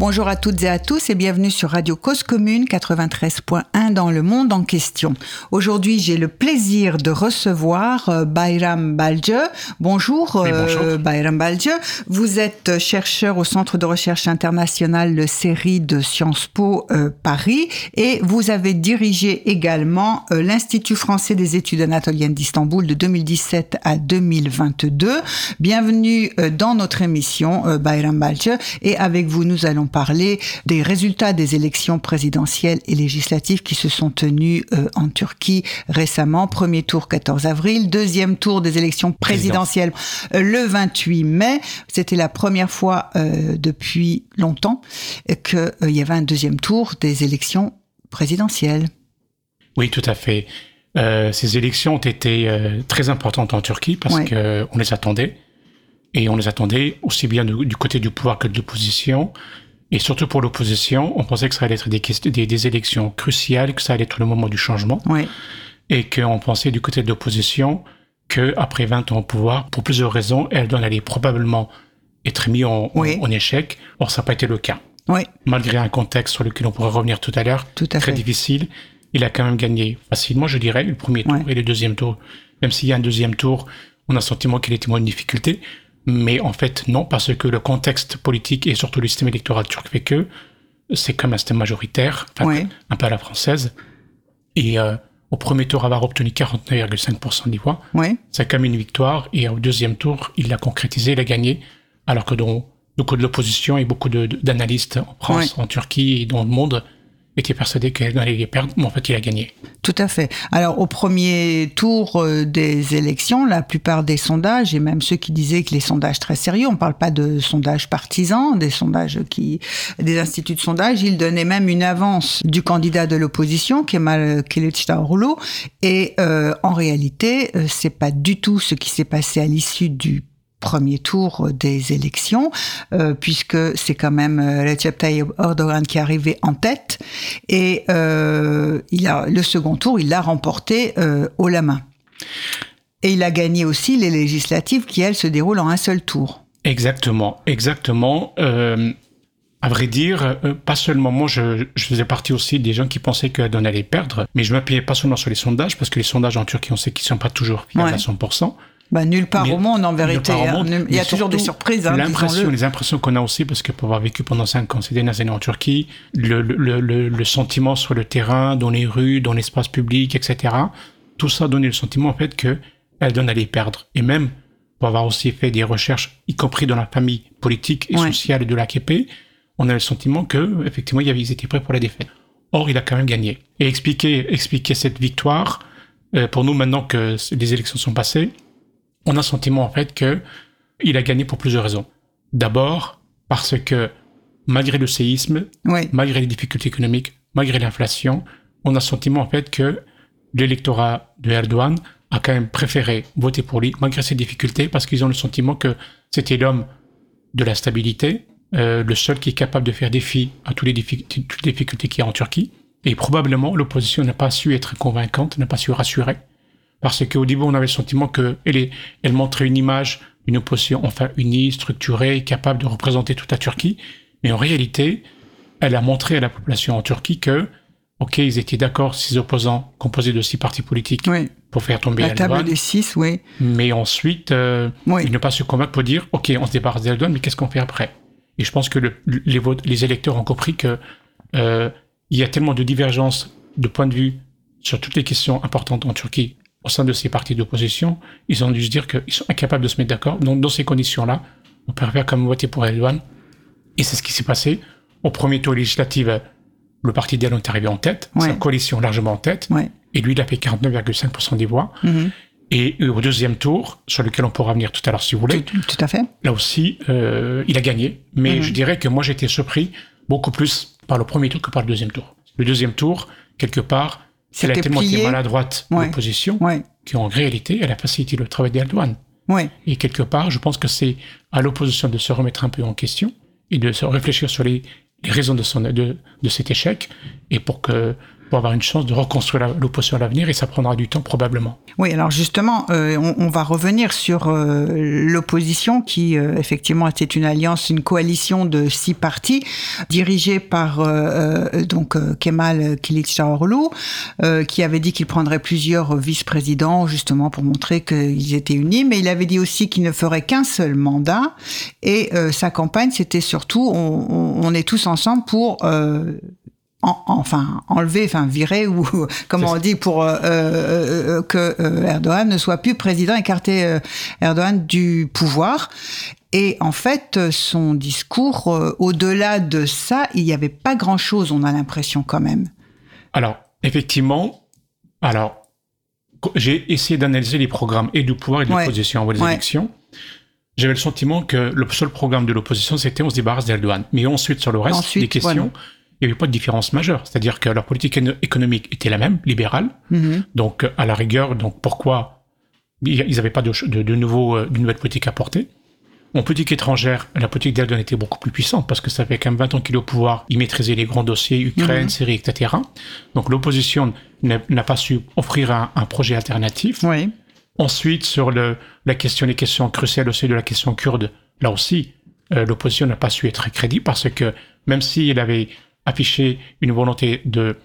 Bonjour à toutes et à tous et bienvenue sur Radio Cause Commune 93.1 dans le monde en question. Aujourd'hui, j'ai le plaisir de recevoir euh, Bayram Balje. Bonjour, euh, Bayram Balje. Vous êtes chercheur au Centre de recherche international Le Série de Sciences Po euh, Paris et vous avez dirigé également l'Institut français des études anatoliennes d'Istanbul de 2017 à 2022. Bienvenue dans notre émission, Bayram Balje. Et avec vous, nous allons parler des résultats des élections présidentielles et législatives qui se sont tenues euh, en Turquie récemment. Premier tour 14 avril, deuxième tour des élections présidentielles euh, le 28 mai. C'était la première fois euh, depuis longtemps qu'il y avait un deuxième tour des élections présidentielles. Oui, tout à fait. ces élections ont été très importantes en Turquie parce qu'on les attendait. Et on les attendait aussi bien du côté du pouvoir que de l'opposition. Et surtout pour l'opposition, on pensait que ça allait être des, des, des, élections cruciales, que ça allait être le moment du changement. Oui. Et qu'on pensait du côté de l'opposition qu'après 20 ans au pouvoir, pour plusieurs raisons, Erdogan allait probablement être mis en, en, échec. Or, ça n'a pas été le cas. Oui. Malgré un contexte sur lequel on pourra revenir tout à l'heure, très fait. difficile, il a quand même gagné facilement, je dirais, le premier tour et le deuxième tour. Même s'il y a un deuxième tour, on a le sentiment qu'il était moins une difficulté. Mais en fait, non, parce que le contexte politique et surtout le système électoral turc fait que c'est comme un système majoritaire, un peu à la française. Et euh, au premier tour, avoir obtenu 49,5% des voix, c'est comme une victoire. Et au deuxième tour, il l'a concrétisé, il a gagné. Alors que dans beaucoup de l'opposition et beaucoup d'analystes en France, en Turquie et dans le monde était persuadé qu'elle allait perdre, mais en fait, il a gagné. Tout à fait. Alors, au premier tour euh, des élections, la plupart des sondages, et même ceux qui disaient que les sondages très sérieux, on ne parle pas de sondages partisans, des sondages qui, des instituts de sondage, ils donnaient même une avance du candidat de l'opposition, Kemal Kılıçdaroğlu, et euh, en réalité, euh, c'est pas du tout ce qui s'est passé à l'issue du premier tour des élections, euh, puisque c'est quand même euh, Recep Tayyip Erdogan qui est arrivé en tête, et euh, il a, le second tour, il l'a remporté euh, haut la main. Et il a gagné aussi les législatives qui, elles, se déroulent en un seul tour. Exactement, exactement. À vrai dire, pas seulement moi, je, je, faisais partie aussi des gens qui pensaient que allait perdre, mais je m'appuyais pas seulement sur les sondages, parce que les sondages en Turquie, on sait qu'ils sont pas toujours fiables à 100%. Bah, nulle part au monde, en vérité. Hein. Il y a toujours des surprises. Hein, l'impression, les impressions qu'on a aussi, parce que pour avoir vécu pendant cinq ans ces dernières années en Turquie, le, le, le, le, sentiment sur le terrain, dans les rues, dans l'espace public, etc., tout ça donnait le sentiment, en fait, que donne allait perdre. Et même, pour avoir aussi fait des recherches, y compris dans la famille politique et sociale de l'AKP, on a le sentiment que, effectivement, ils étaient prêts pour la défaite. Or, il a quand même gagné. Et expliquer, expliquer cette victoire, euh, pour nous, maintenant que les élections sont passées, on a le sentiment en fait que il a gagné pour plusieurs raisons. D'abord parce que malgré le séisme, malgré les difficultés économiques, malgré l'inflation, on a le sentiment en fait que l'électorat de Erdogan a quand même préféré voter pour lui malgré ces difficultés parce qu'ils ont le sentiment que c'était l'homme de la stabilité, euh, le seul qui est capable de faire défi à toutes les, difficultés, toutes les difficultés qu'il y a en Turquie. Et probablement l'opposition n'a pas su être convaincante, n'a pas su rassurer parce qu'au début, on avait le sentiment qu'elle elle montrait une image d'une opposition enfin unie, structurée, capable de représenter toute la Turquie. Mais en réalité, elle a montré à la population en Turquie que, OK, ils étaient d'accord, ces opposants composés de six partis politiques, pour faire tomber la table des six, oui. Mais ensuite, euh, ils n'ont pas su convaincre pour dire, OK, on se débarrasse d'Erdogan, mais qu'est-ce qu'on fait après? Et je pense que le, les, les, électeurs ont compris que euh, il y a tellement de divergences de points de vue sur toutes les questions importantes en Turquie au sein de ces partis d'opposition, ils ont dû se dire qu'ils sont incapables de se mettre d'accord. Donc, dans ces conditions-là, on préfère comme voter pour Erdogan. Et c'est ce qui s'est passé. Au premier tour législatif, le parti d'Erdogan est arrivé en tête, sa coalition largement en tête. Et lui, il a fait 49,5% des voix. Mm-hmm. Et euh, au deuxième tour, sur lequel on pourra venir tout à l'heure si vous voulez. Tout, à fait. Là aussi, euh, il a gagné. Mais mm-hmm. je dirais que moi, j'ai été surpris beaucoup plus par le premier tour que par le deuxième tour. Le deuxième tour, quelque part, elle a tellement été maladroite ouais. l'opposition ouais. qu'en réalité, elle a facilité le travail d'Erdogan. Ouais. Et quelque part, je pense que c'est à l'opposition de se remettre un peu en question et de se réfléchir sur les, les raisons de, son, de, de cet échec et pour que pour avoir une chance de reconstruire l'opposition à l'avenir et ça prendra du temps probablement. Oui, alors justement, euh, on, on, va revenir sur euh, l'opposition qui euh, effectivement était une alliance, une coalition de six partis dirigée par euh, euh, donc Kemal Kılıçdaroğlu qui avait dit qu'il prendrait plusieurs vice-présidents justement pour montrer qu'ils étaient unis, mais il avait dit aussi qu'il ne ferait qu'un seul mandat et sa campagne c'était surtout on, on, on, est tous ensemble pour en, enfin enlever, enfin virer ou comment on dit pour euh, euh, euh que Erdogan ne soit plus président, écarter Erdogan du pouvoir. Et en fait, son discours, au-delà de ça, il n'y avait pas grand-chose, on a l'impression quand même. Alors, effectivement, alors j'ai essayé d'analyser les programmes et du pouvoir et de l'opposition avant les ouais. élections. J'avais le sentiment que le seul programme de l'opposition, c'était on se débarrasse d'Erdogan. Mais ensuite, sur le reste ensuite, des questions, voilà il n'y avait pas de différence majeure. C'est-à-dire que leur politique économique était la même, libérale. Mm-hmm. Donc, à la rigueur, donc pourquoi ils n'avaient pas de, de, de, nouveau, euh, de nouvelle politique à porter? En politique étrangère, la politique d'Erdogan était beaucoup plus puissante parce que ça fait quand même 20 ans qu'il est au pouvoir. Il maîtrisait les grands dossiers, Ukraine, mm-hmm. Syrie, etc. Donc, l'opposition n'a pas su offrir un, un projet alternatif. Oui. Ensuite, sur le, la question, les questions cruciales aussi de la question kurde, là aussi, euh, l'opposition n'a pas su être crédible parce que même s'il avait affiché une volonté de,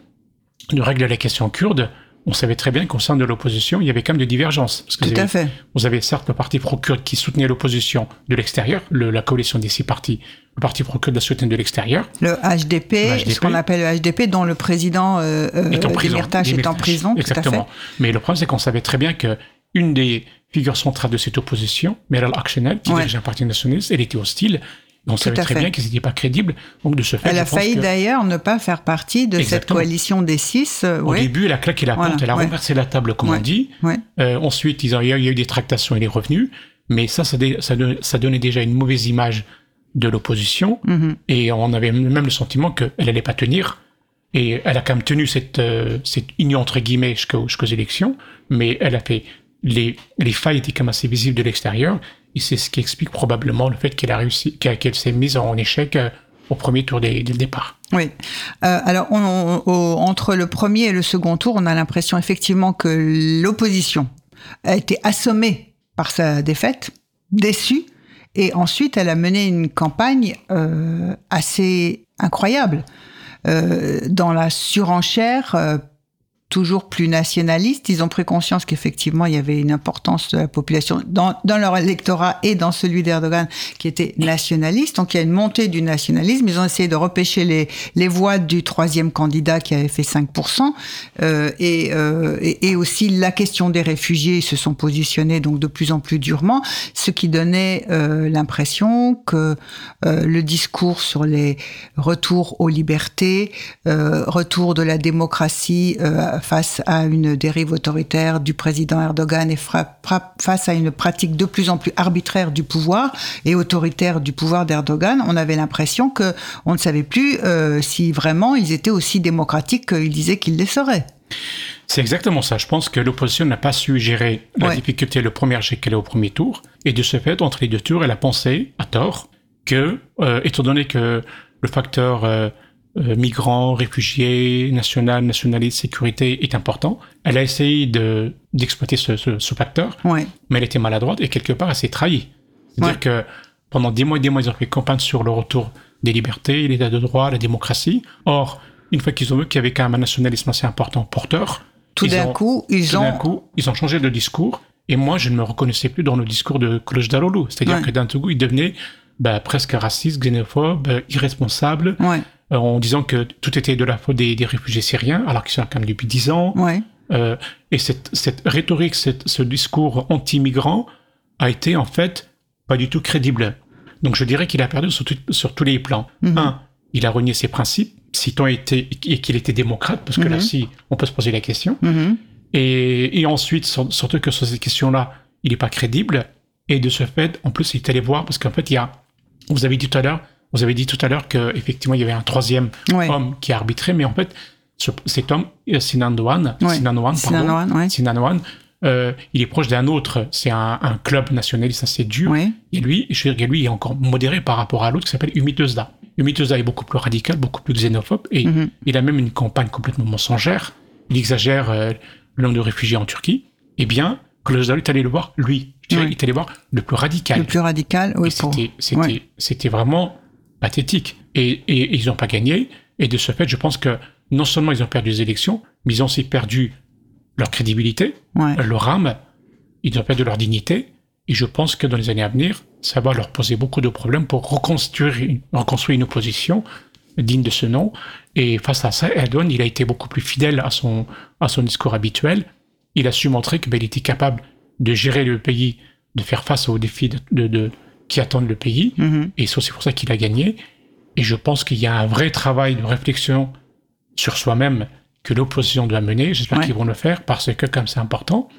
de régler la question kurde, on savait très bien qu'au sein de l'opposition, il y avait quand même des divergences. Parce que Tout vous avez, à fait. Vous avez certes le parti pro-kurde qui soutenait l'opposition de l'extérieur, la coalition des six partis, le parti pro-kurde la soutenait de l'extérieur. Le HDP, le HDP, ce qu'on appelle le HDP, dont le président euh, est en prison. est en prison. Exactement. Mais le problème, c'est qu'on savait très bien que une des figures centrales de cette opposition, Meral Akşener, qui ouais. dirigeait un parti nationaliste, elle était hostile on savait très fait. bien qu'ils n'étaient pas crédibles. Donc de ce fait, elle a failli que... d'ailleurs ne pas faire partie de Exactement. cette coalition des six. Euh, Au ouais. début, elle a claqué la porte, voilà. elle a ouais. renversé la table, comme ouais. on dit. Euh, ensuite, ils ont, il y a eu des tractations, elle est revenue. Mais ça, ça, ça, ça donnait déjà une mauvaise image de l'opposition. Mm -hmm. Et on avait même le sentiment qu'elle n'allait pas tenir. Et elle a quand même tenu cette, euh, cette union, entre guillemets, jusqu'aux jusqu élections. Mais elle a fait... Les, les failles étaient quand même assez visibles de l'extérieur. Et c'est ce qui explique probablement le fait qu'elle a réussi, qu'elle qu s'est mise en échec euh, au premier tour dès, le départ. Oui. Euh, alors, entre le premier et le second tour, on a l'impression effectivement que l'opposition a été assommée par sa défaite, déçue, et ensuite elle a mené une campagne euh, assez incroyable dans la surenchère toujours plus nationalistes. Ils ont pris conscience qu'effectivement, il y avait une importance de la population dans, leur électorat et dans celui d'Erdogan qui était nationaliste. Donc, il y a une montée du nationalisme. Ils ont essayé de repêcher les, voix du troisième candidat qui avait fait 5%. Euh, et, euh, et, aussi la question des réfugiés se sont positionnés donc de plus en plus durement, ce qui donnait euh, l'impression que euh, le discours sur les retours aux libertés, retour de la démocratie, face à une dérive autoritaire du président Erdogan et face à une pratique de plus en plus arbitraire du pouvoir et autoritaire du pouvoir d'Erdogan, on avait l'impression que on ne savait plus euh, si vraiment ils étaient aussi démocratiques qu'ils disaient qu'ils les seraient. C'est exactement ça. Je pense que l'opposition n'a pas su gérer la ouais. difficulté, le premier échec qu'elle a au premier tour. Et de ce fait, entre les deux tours, elle a pensé, à tort, que, euh, étant donné que le facteur euh, euh, migrants, réfugiés, national, nationalistes, sécurité est important. Elle a essayé de d'exploiter ce, ce, ce, facteur, ouais. mais elle était maladroite et quelque part elle s'est trahie. C'est-à-dire ouais. que pendant des mois et des mois ils ont fait campagne sur le retour des libertés, l'état de droit, la démocratie. Or, une fois qu'ils ont vu qu'il y avait quand même un nationalisme assez important porteur, tout d'un coup ils tout ont coup ils ont changé de discours. Et moi, je ne me reconnaissais plus dans le discours de Kılıçdaroğlu. C'est-à-dire ouais. que d'un coup, il devenait bah, presque raciste, xénophobe, irresponsable. Ouais en disant que tout était de la faute des, des réfugiés syriens, alors qu'ils sont quand même depuis dix ans. Ouais. Euh, et cette, cette rhétorique, cette, ce discours anti-migrant a été en fait pas du tout crédible. Donc je dirais qu'il a perdu sur, tout, sur tous les plans. Mm -hmm. Un, il a renié ses principes, si tant était et qu'il était démocrate, parce que mm -hmm. là, si on peut se poser la question. Mm -hmm. et, et, ensuite, surtout que sur cette question-là, il n'est pas crédible. Et de ce fait, en plus, il est allé voir, parce qu'en fait, il y a, vous avez dit tout à l'heure, vous avez dit tout à l'heure qu'effectivement, il y avait un troisième ouais. homme qui arbitrait, mais en fait, ce, cet homme, Sinan Douane, ouais. Sinan Douane, Sinan pardon, ouais. Euh, il est proche d'un autre, c'est un, un, club nationaliste assez dur, et lui, je veux dire, lui, il est encore modéré par rapport à l'autre qui s'appelle Umit Özda. Ümit Özdağ est beaucoup plus radical, beaucoup plus xénophobe, et Mhm. il a même une campagne complètement mensongère. Il exagère euh, le nombre de réfugiés en Turquie. Eh bien, Kılıçdaroğlu est allé le voir, lui, je dirais, il est allé voir le plus radical. Le plus radical, oui, pour. C'était, c'était vraiment pathétique. Et, et- et ils n'ont pas gagné. Et de ce fait, je pense que non seulement ils ont perdu les élections, mais ils ont aussi perdu leur crédibilité, Ouais. leur âme, ils ont perdu leur dignité. Et je pense que dans les années à venir, ça va leur poser beaucoup de problèmes pour reconstruire une, reconstruire une opposition digne de ce nom. Et face à ça, Erdogan, il a été beaucoup plus fidèle à son, à son discours habituel. Il a su montrer qu'il était capable de gérer le pays, de faire face aux défis de, de- de- qui attendent le pays. Mhm. Et c'est aussi pour ça qu'il a gagné. Et je pense qu'il y a un vrai travail de réflexion sur soi-même que l'opposition doit mener. J'espère Ouais. qu'ils vont le faire parce que, comme c'est important,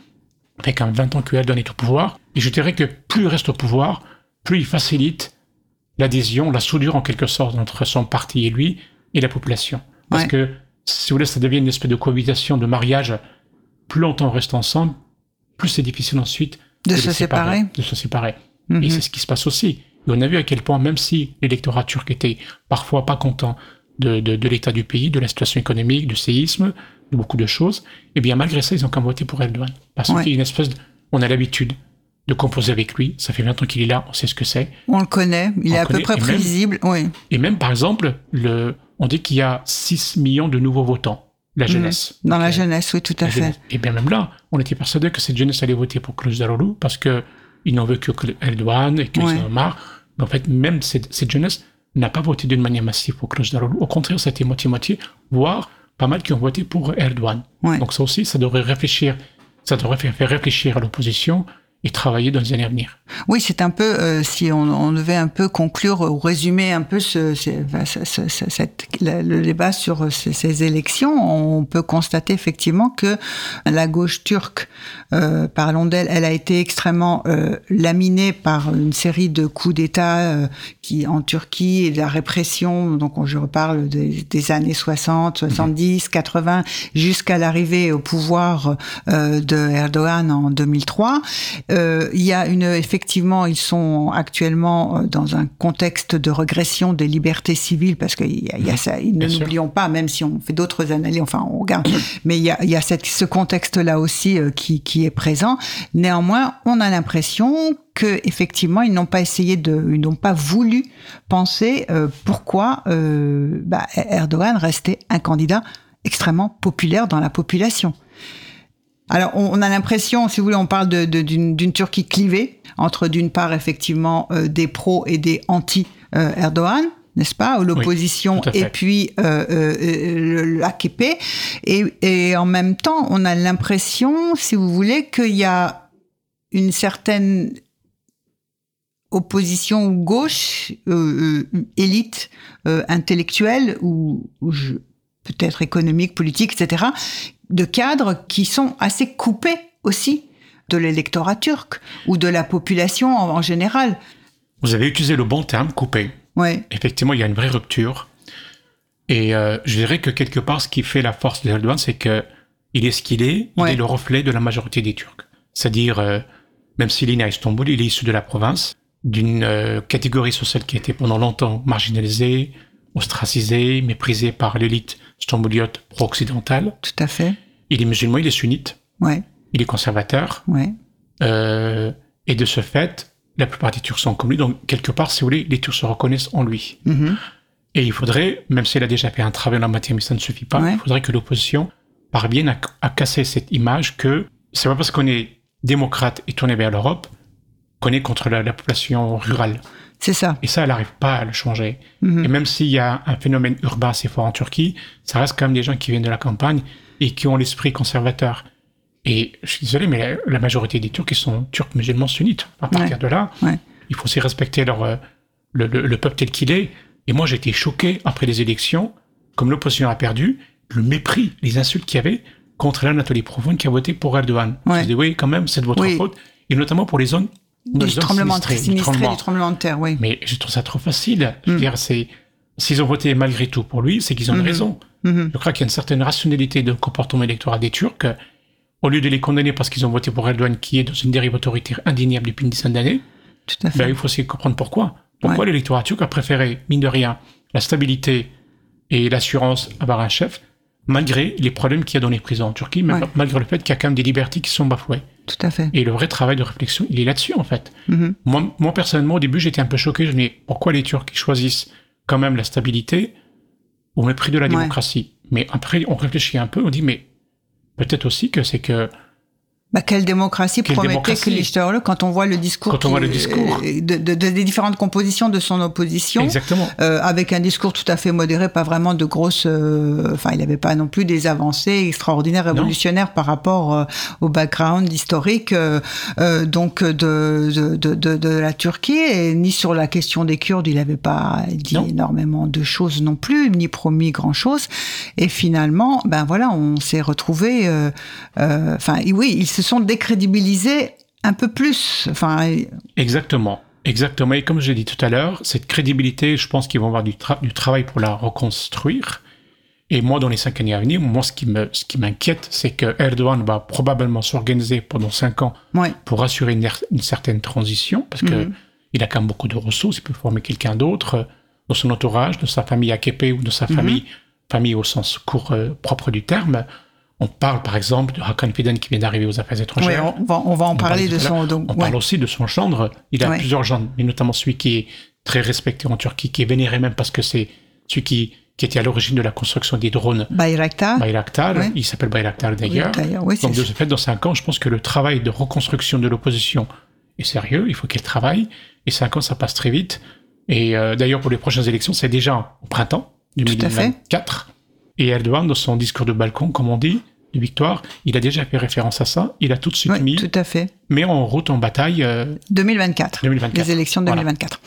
avec un 20 ans que Erdogan est au pouvoir, et je dirais que plus il reste au pouvoir, plus il facilite l'adhésion, la soudure en quelque sorte entre son parti et lui et la population. Parce Ouais. que, si vous voulez, ça devient une espèce de cohabitation, de mariage. Plus longtemps on reste ensemble, plus c'est difficile ensuite De les se séparer. De se séparer. Mhm. Et c'est ce qui se passe aussi. Et on a vu à quel point, même si l'électorat turc était parfois pas content de, de, de l'état du pays, de la situation économique, du séisme, de beaucoup de choses, eh bien, malgré ça, ils ont quand même voté pour Erdogan. Parce Ouais. qu'il y a une espèce de, on a l'habitude de composer avec lui. Ça fait 20 ans qu'il est là, on sait ce que c'est. On le connaît, il On est à peu près et même- prévisible. Oui. Et même, par exemple, le, on dit qu'il y a 6 millions de nouveaux votants, la jeunesse. Dans la jeunesse, oui, tout à la fait. jeunesse. Et bien même là, on était persuadé que cette jeunesse allait voter pour Kılıçdaroğlu parce que ils n'en veulent que Erdogan et qu'ils Ouais. en ont marre. Mais en fait, même cette, cette jeunesse n'a pas voté d'une manière massive pour Kılıçdaroğlu. Au contraire, c'était moitié-moitié, voire pas mal qui ont voté pour Erdogan. Ouais. Donc ça aussi, ça devrait réfléchir, ça devrait faire, réfléchir à l'opposition et travailler dans les années à venir. Oui, c'est un peu, euh, si on, on devait un peu conclure ou résumer un peu ce, cette- la- le débat sur ces, ces élections, on peut constater effectivement que la gauche turque, euh, parlons d'elle, elle a été extrêmement euh, laminée par une série de coups d'État euh, qui en Turquie et de la répression. Donc, on- je reparle des, des années 60, 70, 80, jusqu'à l'arrivée au pouvoir euh, de Erdogan en 2003. Euh, il y a une effectivement, ils sont actuellement dans un contexte de régression des libertés civiles parce qu'il y y a ça. Ne n'oublions pas, même si on fait d'autres analyses, enfin on regarde, mais il y a, il y a cette, ce contexte-là aussi euh, qui, est présent. Néanmoins, on a l'impression que effectivement ils n'ont pas essayé de, ils n'ont pas voulu penser euh, pourquoi euh, bah, Erdogan restait un candidat extrêmement populaire dans la population. Alors, on, a l'impression, si vous voulez, on parle d'une Turquie clivée entre d'une part effectivement euh, des pros et des anti-Erdogan. N'est-ce pas, ou l'opposition et puis euh, euh, euh, l'AKP. Et, et en même temps, on a l'impression, si vous voulez, qu'il y a une certaine opposition gauche, euh, euh, élite euh, intellectuelle ou, peut-être économique, politique, etc., de cadres qui sont assez coupés aussi de l'électorat turc ou de la population en, en général. Vous avez utilisé le bon terme, coupé. Ouais, Effectivement, il y a une vraie rupture. Et euh, je dirais que quelque part, ce qui fait la force d'Erdogan, c'est que il est ce qu'il est, il est le reflet de la majorité des Turcs. C'est-à-dire, euh, même s'il est né à Istanbul, il est issu de la province, d'une euh, catégorie sociale qui a été pendant longtemps marginalisée, ostracisée, méprisée par l'élite stambouliote pro-occidentale. tout à fait. Il est musulman, il est sunnite, Ouais, il est conservateur, ouais, et de ce fait, la plupart des Turcs sont comme lui. Donc, quelque part, si vous voulez, les Turcs se reconnaissent en lui. mhm, Et il faudrait, même s'il a déjà fait un travail en la matière, mais ça ne suffit pas, Ouais. il faudrait que l'opposition parvienne à, à casser cette image que c'est pas parce qu'on est démocrate et tourné vers l'Europe qu'on est contre la, la population rurale. c'est ça. Et ça, elle n'arrive pas à le changer. Mhm. Et même s'il y a un phénomène urbain assez fort en Turquie, ça reste quand même des gens qui viennent de la campagne et qui ont l'esprit conservateur. Et je suis désolé, mais la, majorité des Turcs, ils sont turcs musulmans sunnites. À partir Ouais. de là, Ouais. il faut aussi respecter leur, euh, le, le- le peuple tel qu'il est. Et moi, j'ai été choqué après les élections, comme l'opposition a perdu, le mépris, les insultes qu'il y avait contre l'Anatolie profonde qui a voté pour Erdogan. Ouais. Je dis oui, quand même, c'est de votre Oui. faute. Et notamment pour les zones, Du tremblement sinistrées, terre, du tremblement. du tremblement de terre, oui. Mais je trouve ça trop facile. Je veux Mm. dire, c'est, s'ils ont voté malgré tout pour lui, c'est qu'ils ont Mhm. raison. Mhm. Je crois qu'il y a une certaine rationalité de comportement électoral des Turcs. Au lieu de les condamner parce qu'ils ont voté pour Erdogan, qui est dans une dérive autoritaire indéniable depuis une dizaine d'années, à ben, il faut aussi comprendre pourquoi. Pourquoi l'électorat turc a préféré, mine de rien, la stabilité et l'assurance avoir un chef, malgré les problèmes qu'il y a dans les prisons en Turquie, Ouais. malgré le fait qu'il y a quand même des libertés qui sont bafouées. Tout à fait. Et le vrai travail de réflexion, il est là-dessus, en fait. Mhm. Moi, moi, personnellement, au début, j'étais un peu choqué. Je me dis, pourquoi les Turcs choisissent quand même la stabilité au mépris de la Ouais. démocratie? Mais après, on réfléchit un peu, on dit, mais peut-être aussi que c'est que Bah, quelle démocratie Quelle promettait démocratie quand on voit le discours, Quand on voit le qui- discours. euh, de, de- de- des différentes compositions de son opposition, exactement. euh, avec un discours tout à fait modéré, pas vraiment de grosses. euh, Enfin, il n'avait pas non plus des avancées extraordinaires, révolutionnaires par rapport euh, au background historique donc de, de, de, de, de la Turquie et ni sur la question des Kurdes, il n'avait pas dit Non. énormément de choses non plus, ni promis grand chose. Et finalement, ben voilà, on s'est retrouvé. Enfin, oui, ils se sont décrédibilisés un peu plus. Enfin, Exactement. Exactement. Et comme je l'ai dit tout à l'heure, cette crédibilité, je pense qu'ils vont avoir du, tra- du travail pour la reconstruire. Et moi, dans les cinq années à venir, moi, ce qui me, ce qui m'inquiète, c'est que Erdogan va probablement s'organiser pendant cinq ans ouais, pour assurer une, er- une certaine transition, parce que Mhm. il a quand même beaucoup de ressources, il peut former quelqu'un d'autre euh, dans son entourage, de sa famille AKP ou de sa Mhm. famille, famille au sens court euh, propre du terme. On parle par exemple de Hakan Fidan qui vient d'arriver aux affaires ouais, étrangères. on va, on va en On parler de son. Donc, On ouais. parle aussi de son gendre. Il a Ouais. plusieurs gendres, mais notamment celui qui est très respecté en Turquie, qui est vénéré même parce que c'est celui qui, qui était à l'origine de la construction des drones Bayraktar. Bayraktar. Ouais. Il s'appelle Bayraktar d'ailleurs. oui, Donc de ce fait, dans cinq ans, je pense que le travail de reconstruction de l'opposition est sérieux. Il faut qu'elle travaille. Et cinq ans, ça passe très vite. Et euh, d'ailleurs, pour les prochaines élections, c'est déjà au printemps à fait. 2024. Et Erdogan, dans son discours de balcon, comme on dit, de victoire, il a déjà fait référence à ça. Il a tout de suite Oui, mis, tout à fait. mais en route, en bataille. euh, 2024. 2024. Les élections Voilà. 2024.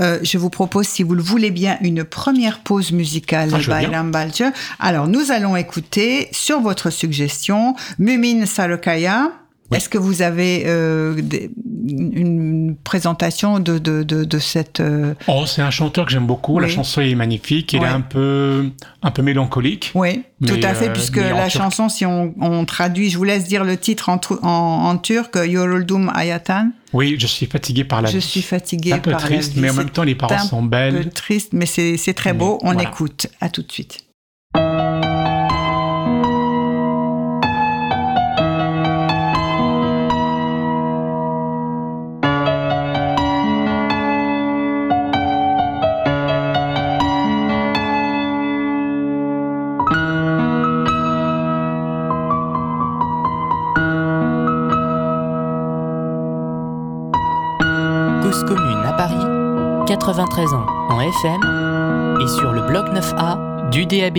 Euh, je vous propose, si vous le voulez bien, une première pause musicale Ah, je veux bien. Bayram Balcı. Alors, nous allons écouter, sur votre suggestion, Mumin Sarokaya. Oui. Est-ce que vous avez euh, une présentation de, de, de, de cette... euh, Oh, c'est un chanteur que j'aime beaucoup. La chanson est magnifique. Il est un peu, un peu mélancolique. Oui, Mais, tout à fait, euh, puisque la chanson, si on, on traduit, je vous laisse dire le titre en, en, en turc, Yoruldum Ayatan. Oui, je suis fatigué par la Je vie. suis fatiguée C'est un peu par la triste, vie. mais en même temps, les paroles un sont peu belles. triste, mais c'est très beau. On voilà. écoute. À tout de suite. 93 ans en FM et sur le bloc 9A du DAB+.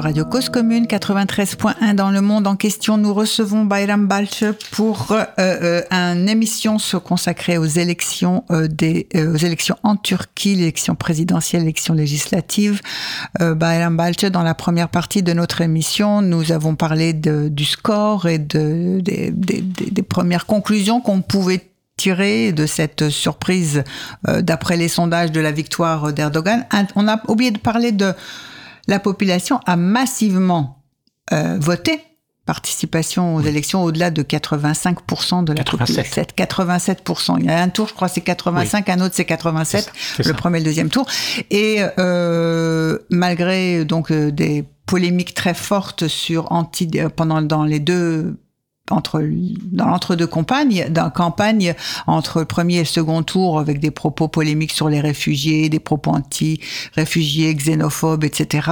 Radio Cause Commune 93.1 dans le monde en question. Nous recevons Bayram Balch pour euh, euh, une émission consacrée aux élections euh, des aux élections en Turquie, l'élection présidentielle, l'élection législative. Bayram Balch, dans la première partie de notre émission, nous avons parlé de, du score et de, des, des, premières conclusions qu'on pouvait tirer de cette surprise d'après les sondages de la victoire d'Erdogan. On a oublié de parler de la population a massivement euh, voté. Participation aux élections au-delà de 85% de la 87. population. 87%. Il y a un tour, je crois, c'est 85, un autre, c'est 87. C'est ça, c'est le ça. premier et le deuxième tour. Et euh, malgré donc euh, des polémiques très fortes sur anti euh, pendant dans les deux entre dans l'entre-deux campagnes, dans campagne entre le premier et le second tour avec des propos polémiques sur les réfugiés, des propos anti-réfugiés, xénophobes, etc.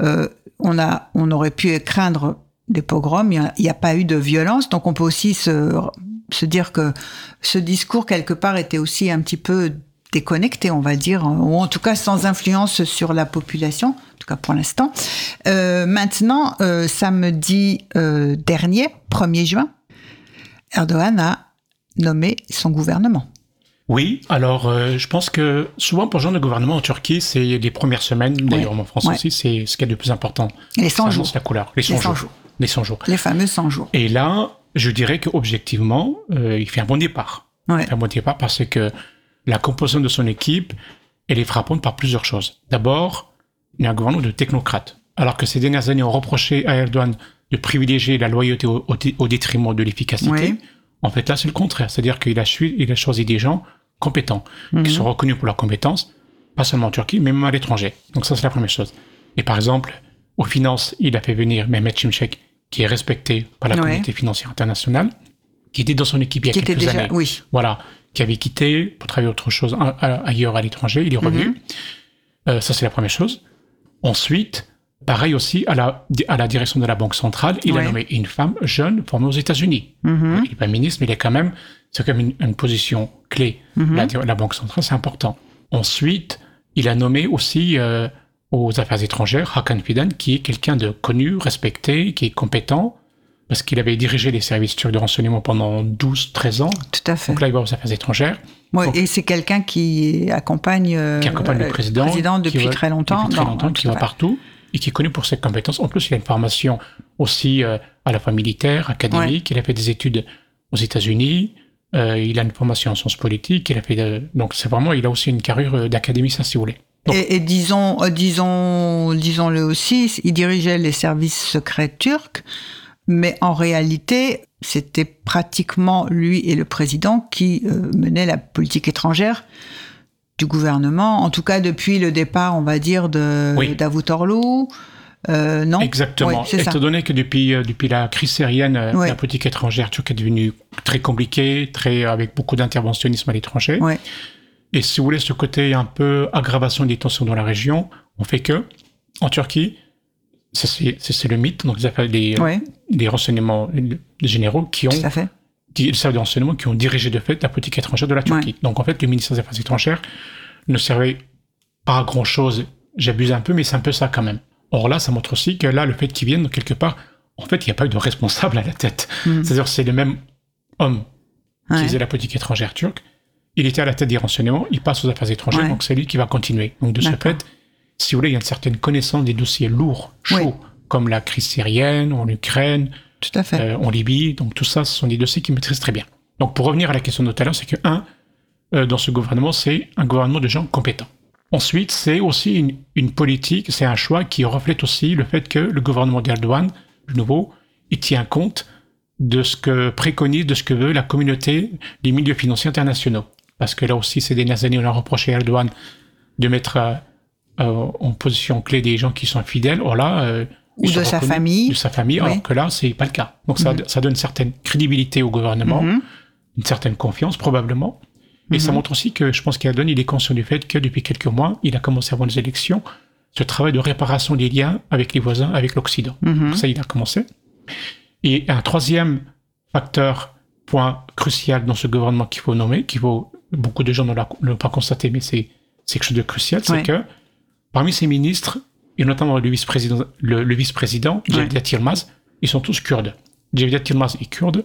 Euh, on a, on aurait pu craindre des pogroms. Il n'y a, a pas eu de violence, donc on peut aussi se, se dire que ce discours quelque part était aussi un petit peu déconnecté, on va dire, ou en tout cas sans influence sur la population, en tout cas pour l'instant. Euh, maintenant, euh, samedi euh, dernier, 1er juin, Erdogan a nommé son gouvernement. Oui, alors euh, je pense que souvent pour genre de gouvernement en Turquie, c'est les premières semaines, d'ailleurs en France Ouais. aussi, c'est ce qu'il y a de plus important. Les 100 Ça jours. la couleur, les 100, Les 100 jours. jours. Les 100 jours. Les fameux 100 jours. Et là, je dirais qu'objectivement, euh, il fait un bon départ. Ouais. Il fait un bon départ parce que la composition de son équipe, elle est frappante par plusieurs choses. D'abord, il y a un gouvernement de technocrates. Alors que ces dernières années, on reprochait à Erdogan de privilégier la loyauté au, au dé- au détriment de l'efficacité. En fait, là, c'est le contraire. C'est-à-dire qu'il a, su- il a choisi des gens compétents, Mhm. qui sont reconnus pour leurs compétences, pas seulement en Turquie, mais même à l'étranger. Donc ça, c'est la première chose. Et par exemple, aux finances, il a fait venir Mehmet Şimşek, qui est respecté par la Ouais. communauté financière internationale, qui était dans son équipe il y a Qui était quelques déjà, années. oui. Voilà, qui avait quitté pour travailler autre chose ailleurs à l'étranger, il est revenu. Mhm. Euh, ça, c'est la première chose. Ensuite, pareil aussi, à la, à la direction de la Banque centrale, il Ouais. a nommé une femme jeune formée aux États-Unis. Mhm. Il n'est pas ministre, mais il est quand même, c'est quand même une, une position clé. Mhm. La, la Banque centrale, c'est important. Ensuite, il a nommé aussi euh, aux affaires étrangères Hakan Fidan, qui est quelqu'un de connu, respecté, qui est compétent, parce qu'il avait dirigé les services turcs de renseignement pendant 12-13 ans. Tout à fait. Donc là, il va aux affaires étrangères, Ouais, Donc- et c'est quelqu'un qui accompagne, euh, qui accompagne le euh, président, qui depuis va- très longtemps. depuis très longtemps, qui va partout et qui est connu pour ses compétences. En plus, il a une formation aussi euh, à la fois militaire, académique. Il a fait des études aux États-Unis. euh, il a une formation en sciences politiques. Il a fait de- donc c'est vraiment, il a aussi une carrière d'académicien, si vous voulez. Donc- Et, et disons, disons, disons-le aussi, il dirigeait les services secrets turcs, mais en réalité, c'était pratiquement lui et le président qui euh, menaient la politique étrangère du gouvernement, en tout cas depuis le départ, on va dire, de Oui. Euh, non? Exactement. Oui, ça. Étant donné que depuis, euh, depuis la crise syrienne, euh, la politique étrangère turque est devenue très compliquée, très, avec beaucoup d'interventionnisme à l'étranger. Et si vous voulez, ce côté un peu aggravation des tensions dans la région, on fait que, en Turquie, c'est le mythe, donc des, euh, Ouais, renseignements des généraux qui ont, tout à fait. qui, le service de renseignement qui ont dirigé de fait la politique étrangère de la Turquie. Donc en fait, le ministère des Affaires étrangères ne servait pas à grand chose. J'abuse un peu, mais c'est un peu ça quand même. Or là, ça montre aussi que là, le fait qu'ils viennent, quelque part, en fait, il n'y a pas eu de responsable à la tête. Mhm. C'est-à-dire, c'est le même homme qui faisait la politique étrangère turque. Il était à la tête des renseignements, il passe aux affaires étrangères, Ouais. donc c'est lui qui va continuer. Donc de ce fait, si vous voulez, il y a une certaine connaissance des dossiers lourds, chauds, Oui. comme la crise syrienne, en Ukraine, Tout à fait. euh, en Libye. Donc tout ça, ce sont des dossiers qu'il maîtrise très bien. Donc pour revenir à la question de tout à l'heure, c'est que, un, euh, dans ce gouvernement, c'est un gouvernement de gens compétents. Ensuite, c'est aussi une, une politique, c'est un choix qui reflète aussi le fait que le gouvernement d'Erdogan, de nouveau, il tient compte de ce que préconise, de ce que veut la communauté des milieux financiers internationaux. Parce que là aussi, ces dernières années, on a reproché à Erdogan de mettre euh, en position clé des gens qui sont fidèles. Or là, euh, Ou de sa famille. De sa famille, Oui. alors que là, c'est pas le cas. Donc ça, ça donne une certaine crédibilité au gouvernement, Mhm. une certaine confiance probablement. Et ça montre aussi que je pense qu'Erdogan, il est conscient du fait que depuis quelques mois, il a commencé avant les élections ce travail de réparation des liens avec les voisins, avec l'Occident. Ça, il a commencé. Et un troisième facteur, point crucial dans ce gouvernement qu'il faut nommer, qu'il faut, beaucoup de gens ne l'ont pas constaté, mais c'est c'est quelque chose de crucial, c'est Ouais. que parmi ces ministres, et notamment le vice-président, le, le vice-président, Ouais. Yılmaz, ils sont tous kurdes. Cevdet Yılmaz est kurde.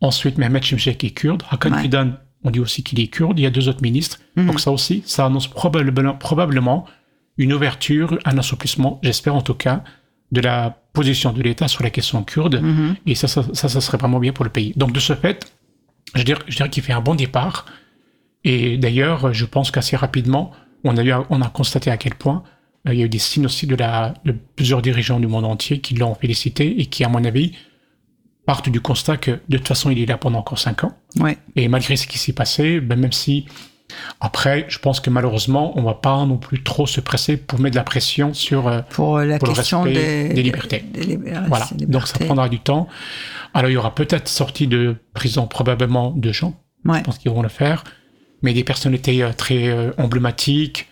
Ensuite, Mehmet Şimşek est kurde. Hakan Ouais. Fidan, on dit aussi qu'il est kurde. Il y a deux autres ministres. Mhm. Donc ça aussi, ça annonce probablement, probablement une ouverture, un assouplissement, j'espère en tout cas, de la position de l'État sur la question kurde. Mhm. Et ça, ça, ça, ça serait vraiment bien pour le pays. Donc de ce fait, je dirais, je dirais qu'il fait un bon départ. Et d'ailleurs, je pense qu'assez rapidement, on a, eu, on a constaté à quel point euh, il y a eu des signes aussi de, la, de plusieurs dirigeants du monde entier qui l'ont félicité et qui, à mon avis, partent du constat que de toute façon, il est là pendant encore cinq ans. Ouais. Et malgré ce qui s'est passé, ben même si après, je pense que malheureusement, on va pas non plus trop se presser pour mettre de la pression sur euh, Pour la Pour le question respect des, des libertés. des libéra- voilà. Donc ça prendra du temps. Alors il y aura peut-être sortie de prison probablement de gens. Ouais. Je pense qu'ils vont le faire, mais des personnalités euh, très euh, emblématiques.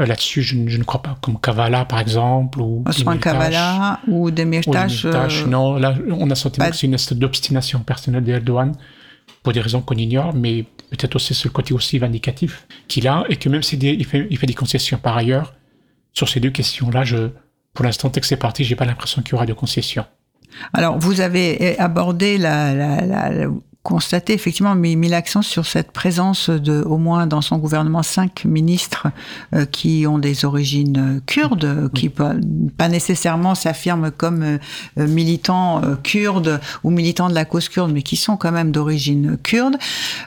euh, Là-dessus, je, ne- je ne crois pas, comme Kavala par exemple ou Osman Demirtas, Kavala ou Demirtas. Demirtas. Non, là, on a senti que c'est une espèce d'obstination personnelle d'Erdogan pour des raisons qu'on ignore, mais peut-être aussi ce côté aussi vindicatif qu'il a, et que même s'il il fait, il fait des concessions par ailleurs, sur ces deux questions-là, je, pour l'instant, dès que c'est parti, j'ai pas l'impression qu'il y aura de concessions. Alors, vous avez abordé la, la, la- constaté effectivement, mis, mis l'accent sur cette présence de, au moins dans son gouvernement, cinq ministres euh, qui ont des origines euh, kurdes, euh, qui pas, pas nécessairement s'affirment comme euh, euh, militants euh, kurdes ou militants de la cause kurde, mais qui sont quand même d'origine kurde.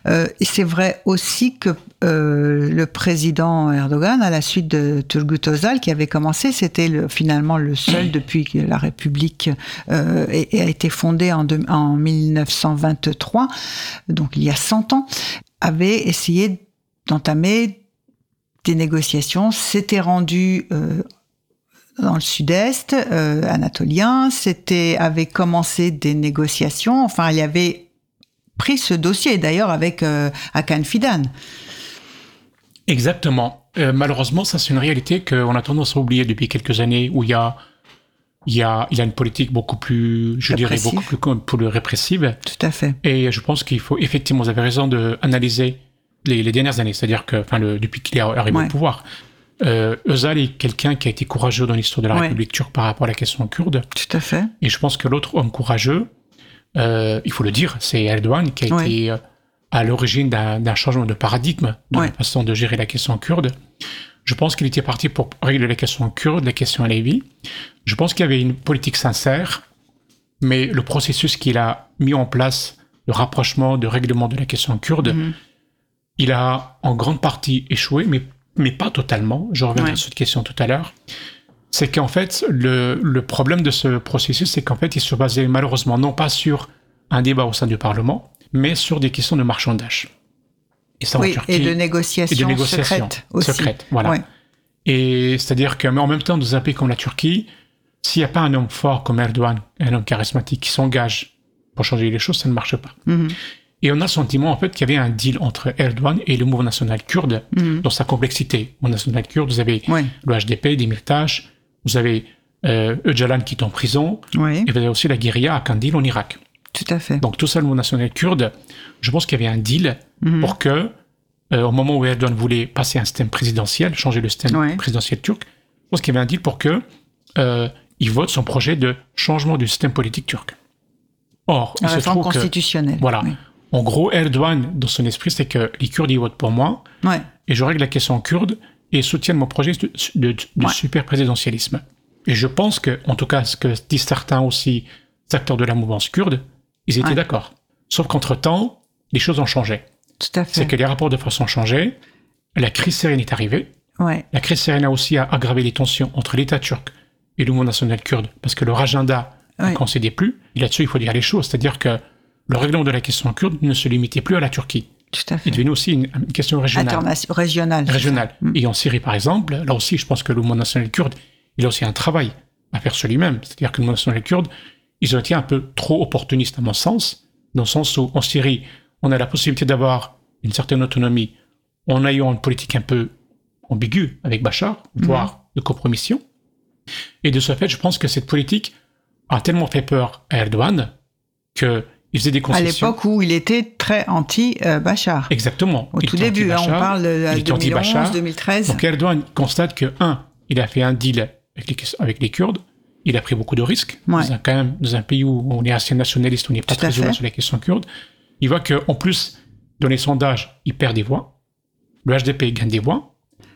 Euh, et c'est vrai aussi que euh, le président Erdogan, à la suite de Turgut Özal, qui avait commencé, c'était le, finalement le seul depuis que la République euh, et, et a été fondée en, deux- en 1923, donc il y a 100 ans, avait essayé d'entamer des négociations, s'était rendu euh, dans le sud-est euh, anatolien, c'était avait commencé des négociations, enfin il y avait pris ce dossier d'ailleurs avec euh, Hakan Fidan. Exactement. Euh, malheureusement, ça c'est une réalité qu'on a tendance à oublier depuis quelques années, où il y a, il y a, il y a une politique beaucoup plus, je dirais, beaucoup plus, plus répressive. Tout à fait. Et je pense qu'il faut effectivement, vous avez raison de analyser les, les dernières années, c'est-à-dire que, enfin, le, depuis qu'il est arrivé Ouais. au pouvoir, euh, Özal est quelqu'un qui a été courageux dans l'histoire de la Ouais. République turque par rapport à la question kurde. Tout à fait. Et je pense que l'autre homme courageux, euh, il faut le dire, c'est Erdogan qui a Ouais. été euh, à l'origine d'un changement de paradigme dans Ouais. la façon de gérer la question kurde. Je pense qu'il était parti pour régler la question kurde, la question Alevi. Je pense qu'il y avait une politique sincère, mais le processus qu'il a mis en place, le rapprochement, de règlement de la question kurde, Mhm. il a en grande partie échoué, mais mais pas totalement. Je reviendrai Ouais. sur cette question tout à l'heure. C'est qu'en fait, le, le problème de ce processus, c'est qu'en fait, il se basait malheureusement non pas sur un débat au sein du Parlement, mais sur des questions de marchandage. Et ça, en Oui, Turquie- et de négociations, et de négociations secrètes aussi. secrètes, voilà. Ouais. Et c'est-à-dire que, mais en même temps, dans un pays comme la Turquie, s'il n'y a pas un homme fort comme Erdogan, un homme charismatique qui s'engage pour changer les choses, ça ne marche pas. Mhm. Et on a le sentiment, en fait, qu'il y avait un deal entre Erdogan et le mouvement national kurde Mhm. dans sa complexité. Le mouvement national kurde, vous avez Ouais. le HDP, Demirtas, vous avez euh, Öcalan qui est en prison, Oui, et vous avez aussi la guérilla à Kandil en Irak. Tout à fait. Donc tout ça, le mouvement national kurde, je pense qu'il y avait un deal Mhm. pour que, euh, au moment où Erdogan voulait passer un système présidentiel, changer le système Ouais. présidentiel turc, je pense qu'il y avait un deal pour que euh, il vote son projet de changement du système politique turc. Or, il se trouve que, constitutionnelle. voilà, Oui. en gros, Erdogan, dans son esprit, c'est que les Kurdes, ils votent pour moi, Ouais. et je règle la question kurde, et soutiennent mon projet de, de, de Ouais. super présidentialisme. Et je pense que, en tout cas, ce que disent certains aussi, acteurs de la mouvance kurde, ils étaient Ouais. d'accord. Sauf qu'entre-temps, les choses ont changé. Tout à C'est fait. que les rapports de force ont changé, la crise syrienne est arrivée, Ouais. la crise syrienne a aussi aggravé les tensions entre l'État turc et le mouvement national kurde, parce que leur agenda ne concédait plus. Et là-dessus, il faut dire les choses, c'est-à-dire que le règlement de la question kurde ne se limitait plus à la Turquie. Tout à Il fait. devenait aussi une, une question régionale. Régionale. c'est régionale. Mm. Et en Syrie, par exemple, là aussi, je pense que le mouvement national kurde, il a aussi un travail à faire sur lui-même. C'est-à-dire que le mouvement national kurde, ils ont été un peu trop opportunistes, à mon sens, dans le sens où, en Syrie, on a la possibilité d'avoir une certaine autonomie en ayant une politique un peu ambiguë avec Bachar, Mm. voire de compromission. Et de ce fait, je pense que cette politique a tellement fait peur à Erdogan qu'il faisait des À concessions. l'époque où il était très anti-Bachar. Exactement. Au Il tout début, hein, on parle de il était 2011, anti-Bachar. 2013. Donc Erdogan constate que, un, il a fait un deal avec les, avec les Kurdes, il a pris beaucoup de risques. Ouais. Dans un, quand même, dans un pays où on est assez nationaliste, on n'est pas très ouvert sur la question kurde. Il voit qu'en plus, dans les sondages, il perd des voix. Le HDP gagne des voix.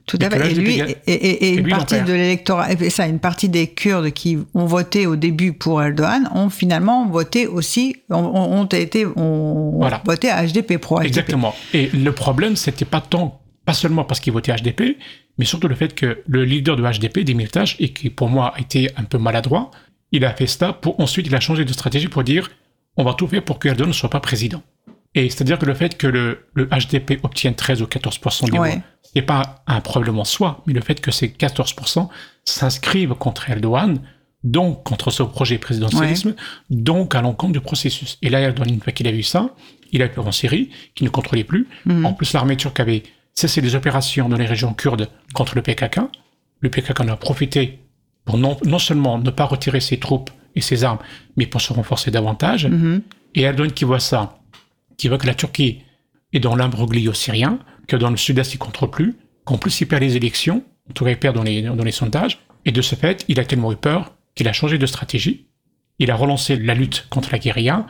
Tout à fait. Et lui, et, et- et une lui, partie de l'électorat, et ça, une partie des Kurdes qui ont voté au début pour Erdogan ont finalement voté aussi, ont, été, ont Voilà. voté à HDP, pro HDP. Exactement. Et le problème, c'était pas tant, pas seulement parce qu'il votait HDP, mais surtout le fait que le leader de HDP, Demirtas, et qui pour moi a été un peu maladroit, il a fait ça pour ensuite il a changé de stratégie pour dire on va tout faire pour que Erdogan ne soit pas président. Et c'est-à-dire que le fait que le, le HDP obtienne 13 ou 14% des Ouais. voix, c'est pas un problème en soi, mais le fait que ces 14% s'inscrivent contre Erdogan, donc contre son projet présidentialisme, donc à l'encontre du processus. Et là, Erdogan, une fois qu'il a vu ça, il a peur en Syrie, qu'il ne contrôlait plus. Mhm. En plus, l'armée turque avait cessé les opérations dans les régions kurdes contre le PKK. Le PKK en a profité pour non, non seulement ne pas retirer ses troupes et ses armes, mais pour se renforcer davantage. Mhm. Et Erdogan qui voit ça, qui voit que la Turquie est dans l'imbroglio syrien, que dans le sud-est il contrôle plus, qu'en plus il perd les élections, en tout cas il perd dans les, dans les sondages, et de ce fait, il a tellement eu peur qu'il a changé de stratégie, il a relancé la lutte contre la guérilla,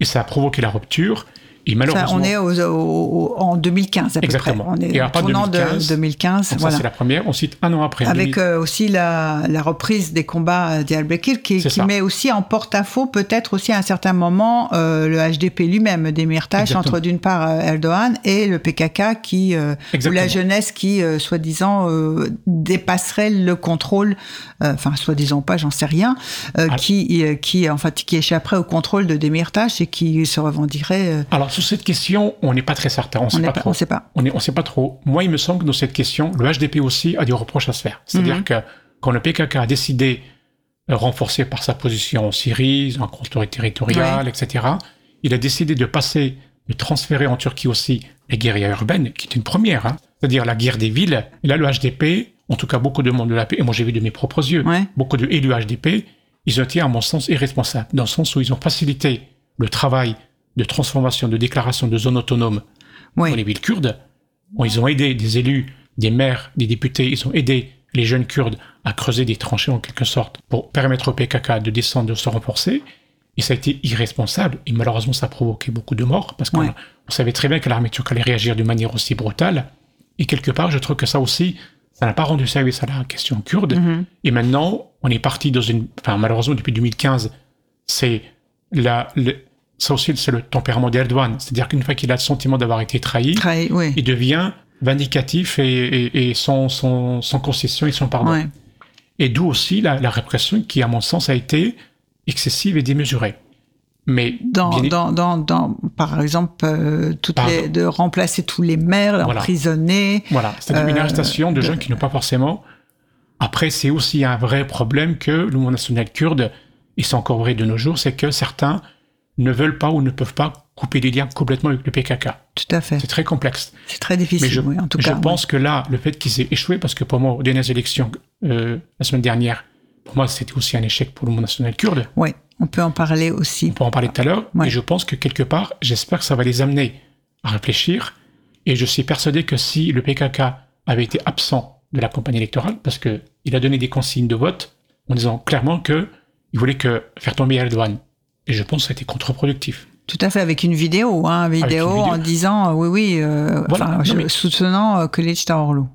et ça a provoqué la rupture, et Ça, malheureusement... on est aux- aux- aux- en 2015 à peu Exactement. près. On est Et tournant 2015, de 2015. Donc voilà. ça c'est la première, ensuite un an après... Avec 2000 euh, aussi la, la reprise des combats d'Diyarbakir qui, qui met aussi en porte-à-faux peut-être aussi à un certain moment euh, le HDP lui-même, Exactement. entre d'une part euh, Erdogan et le PKK qui euh, ou la jeunesse qui euh, soi-disant euh, dépasserait le contrôle, euh, enfin soi-disant pas, j'en sais rien, euh, Ah. qui euh, qui en fait qui échapperait au contrôle de Demirtas et qui se revendiquerait. euh, Alors sur cette question, on n'est pas très certain, on ne sait pas pas, trop. on sait pas. on sait pas trop. Moi, il me semble que dans cette question, le HDP aussi a des reproches à se faire. C'est-à-dire Mhm. que quand le PKK a décidé, euh, renforcé par sa position en Syrie, un contrôle territorial, etc., il a décidé de passer, de transférer en Turquie aussi la guérilla urbaine, qui est une première, hein. c'est-à-dire la guerre des villes. Et là, le HDP, en tout cas beaucoup de monde de la paix, et moi j'ai vu de mes propres yeux, Ouais. beaucoup de élus HDP, ils ont été, à mon sens, irresponsables, dans le sens où ils ont facilité le travail de transformation, de déclaration de zones autonomes Oui. dans les villes kurdes. Bon, ils ont aidé des élus, des maires, des députés, ils ont aidé les jeunes kurdes à creuser des tranchées en quelque sorte pour permettre au PKK de descendre, de se renforcer. Et ça a été irresponsable. Et malheureusement, ça a provoqué beaucoup de morts parce qu'on Ouais. savait très bien que l'armée turque allait réagir de manière aussi brutale. Et quelque part, je trouve que ça aussi, ça n'a pas rendu service à la question kurde. Mhm. Et maintenant, on est parti dans une, enfin, malheureusement, depuis 2015, c'est la, le- ça aussi, c'est le tempérament d'Erdogan. C'est-à-dire qu'une fois qu'il a le sentiment d'avoir été trahi, oui. il devient vindicatif et, et, et sans, sans, sans concession et sans pardon. Ouais. Et d'où aussi la, la répression qui, à mon sens, a été excessive et démesurée. Mais Dans, bien- dans, dans, dans, par exemple, euh, toutes Par- les, de remplacer tous les maires, Voilà. emprisonner. Voilà, c'est-à-dire une Euh, arrestation de de- gens qui n'ont pas forcément. Après, c'est aussi un vrai problème que le mouvement national kurde, et c'est encore vrai de nos jours, c'est que certains ne veulent pas ou ne peuvent pas couper les liens complètement avec le PKK. Tout à fait. C'est très complexe. C'est très difficile, Mais je, oui, en tout je cas. pense que là, le fait qu'ils aient échoué, parce que pour moi, aux dernières élections, euh, la semaine dernière, pour moi, c'était aussi un échec pour le mouvement national kurde. Oui, on peut en parler aussi. On peut en parler tout à l'heure. Ouais. Et je pense que quelque part, j'espère que ça va les amener à réfléchir. Et je suis persuadé que si le PKK avait été absent de la campagne électorale, parce que il a donné des consignes de vote en disant clairement que il voulait que faire tomber Erdogan. Et je pense que ça a été contre-productif. Tout à fait, avec une vidéo, hein, vidéo, vidéo. en disant, euh, oui, oui, euh, Voilà, enfin, non, je- mais- soutenant euh, que.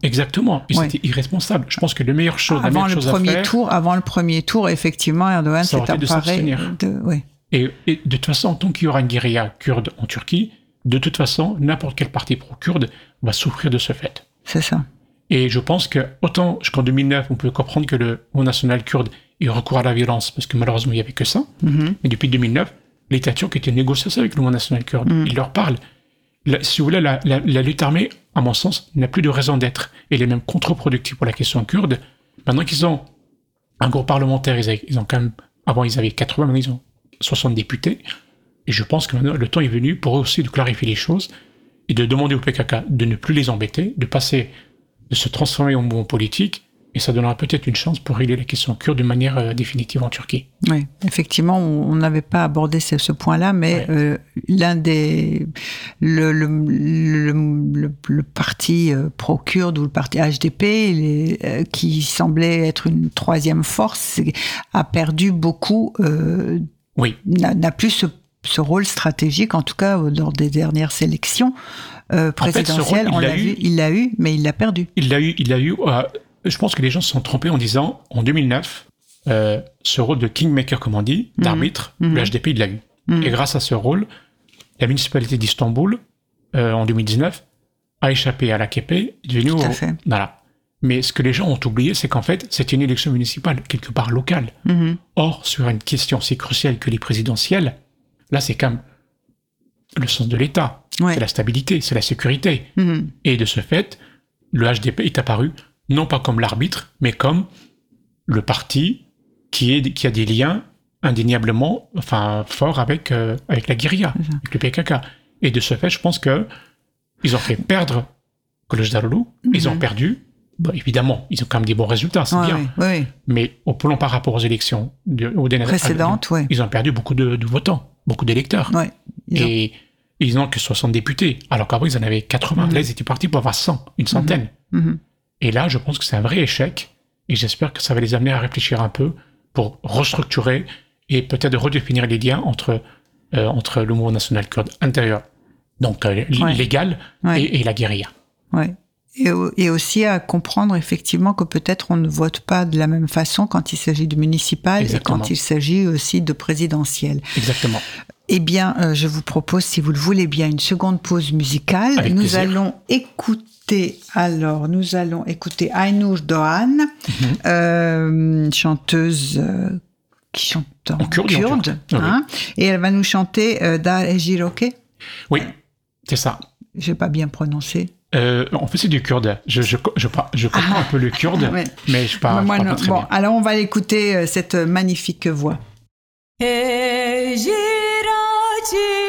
Exactement. Et Ouais. c'était irresponsable. Je pense que la meilleure chose, la Avant meilleure le chose à premier faire, tour, avant le premier tour, effectivement, Erdogan s'est emparé de, oui. Et, et de toute façon, tant qu'il y aura une guérilla kurde en Turquie, de toute façon, n'importe quel parti pro-kurde va souffrir de ce fait. c'est ça. Et je pense que, autant qu'en 2009, on peut comprendre que le national kurde ait recours à la violence, parce que malheureusement, il n'y avait que ça. Mhm. Mais depuis 2009, l'État turc était négocié avec le Front national kurde. Mm. Il leur parle. La- si vous voulez, la, la- la lutte armée, à mon sens, n'a plus de raison d'être. Elle est même contre-productive pour la question kurde. Maintenant qu'ils ont un groupe parlementaire, ils, avaient- ils ont quand même, avant ils avaient 80, maintenant ils ont 60 députés. Et je pense que maintenant le temps est venu pour eux aussi de clarifier les choses et de demander au PKK de ne plus les embêter, de passer, de se transformer en mouvement politique. Et ça donnera peut-être une chance pour régler la question kurde de manière euh, définitive en Turquie. Oui, effectivement, on n'avait pas abordé ce, ce point-là, mais Ouais. euh, l'un des le, le, le, parti euh, pro-kurde ou le parti HDP, les, euh, qui semblait être une troisième force, a perdu beaucoup, Oui, n'a plus ce, ce rôle stratégique, en tout cas lors des dernières élections euh, fait, ce présidentielles. rôle, il on l'a eu. vu, il l'a eu, mais il l'a perdu. il l'a eu, il l'a eu. euh, je pense que les gens se sont trompés en disant en 2009, euh, ce rôle de kingmaker, comme on dit, Mhm. d'arbitre, Mhm. le HDP, il l'a eu. Mhm. Et grâce à ce rôle, la municipalité d'Istanbul, euh, en 2019, a échappé à l'AKP, est devenue Tout à au- fait. Voilà. Mais ce que les gens ont oublié, c'est qu'en fait, c'était une élection municipale, quelque part locale. Or, sur une question aussi cruciale que les présidentielles, là, c'est quand même le sens de l'État. Ouais. C'est la stabilité, c'est la sécurité. Et de ce fait, le HDP est apparu non pas comme l'arbitre, mais comme le parti qui, est, qui a des liens indéniablement enfin, forts avec, euh, avec la guérilla, avec le PKK. Et de ce fait, je pense que ils ont fait perdre Kılıçdaroğlu, ils ont Mhm. perdu. Évidemment, ils ont quand même des bons résultats, c'est Ouais, bien. ouais, ouais. Mais au plan par rapport aux élections de, aux dernières- Précédentes, ils ont perdu beaucoup de, de votants, beaucoup d'électeurs. Ont- Et ils n'ont que 60 députés, alors qu'avant ils en avaient 80. Mhm. Là, ils étaient partis pour avoir 100, une centaine. Et là, je pense que c'est un vrai échec. Et j'espère que ça va les amener à réfléchir un peu pour restructurer et peut-être redéfinir les liens entre, euh, entre le mouvement national kurde intérieur, donc euh, Ouais. légal, Ouais. et, et la guérilla. Ouais. Et, au- et aussi à comprendre effectivement que peut-être on ne vote pas de la même façon quand il s'agit de municipal Exactement. et quand il s'agit aussi de présidentiel. Exactement. Eh bien, euh, je vous propose, si vous le voulez bien, une seconde pause musicale. Avec nous plaisir. allons écouter, alors, nous allons écouter Aynur Doğan, Mhm. euh, chanteuse euh, qui chante en, En kurde en. Ah oui. hein, et elle va nous chanter euh, Da Ejiroke. Oui, c'est ça. Je vais pas bien prononcer. Euh, en fait, c'est du kurde. Je, je, je, je comprends un peu le kurde, Ouais. mais je parle, Moi, je parle non. pas très bon, bien. alors on va écouter euh, cette magnifique voix. Dar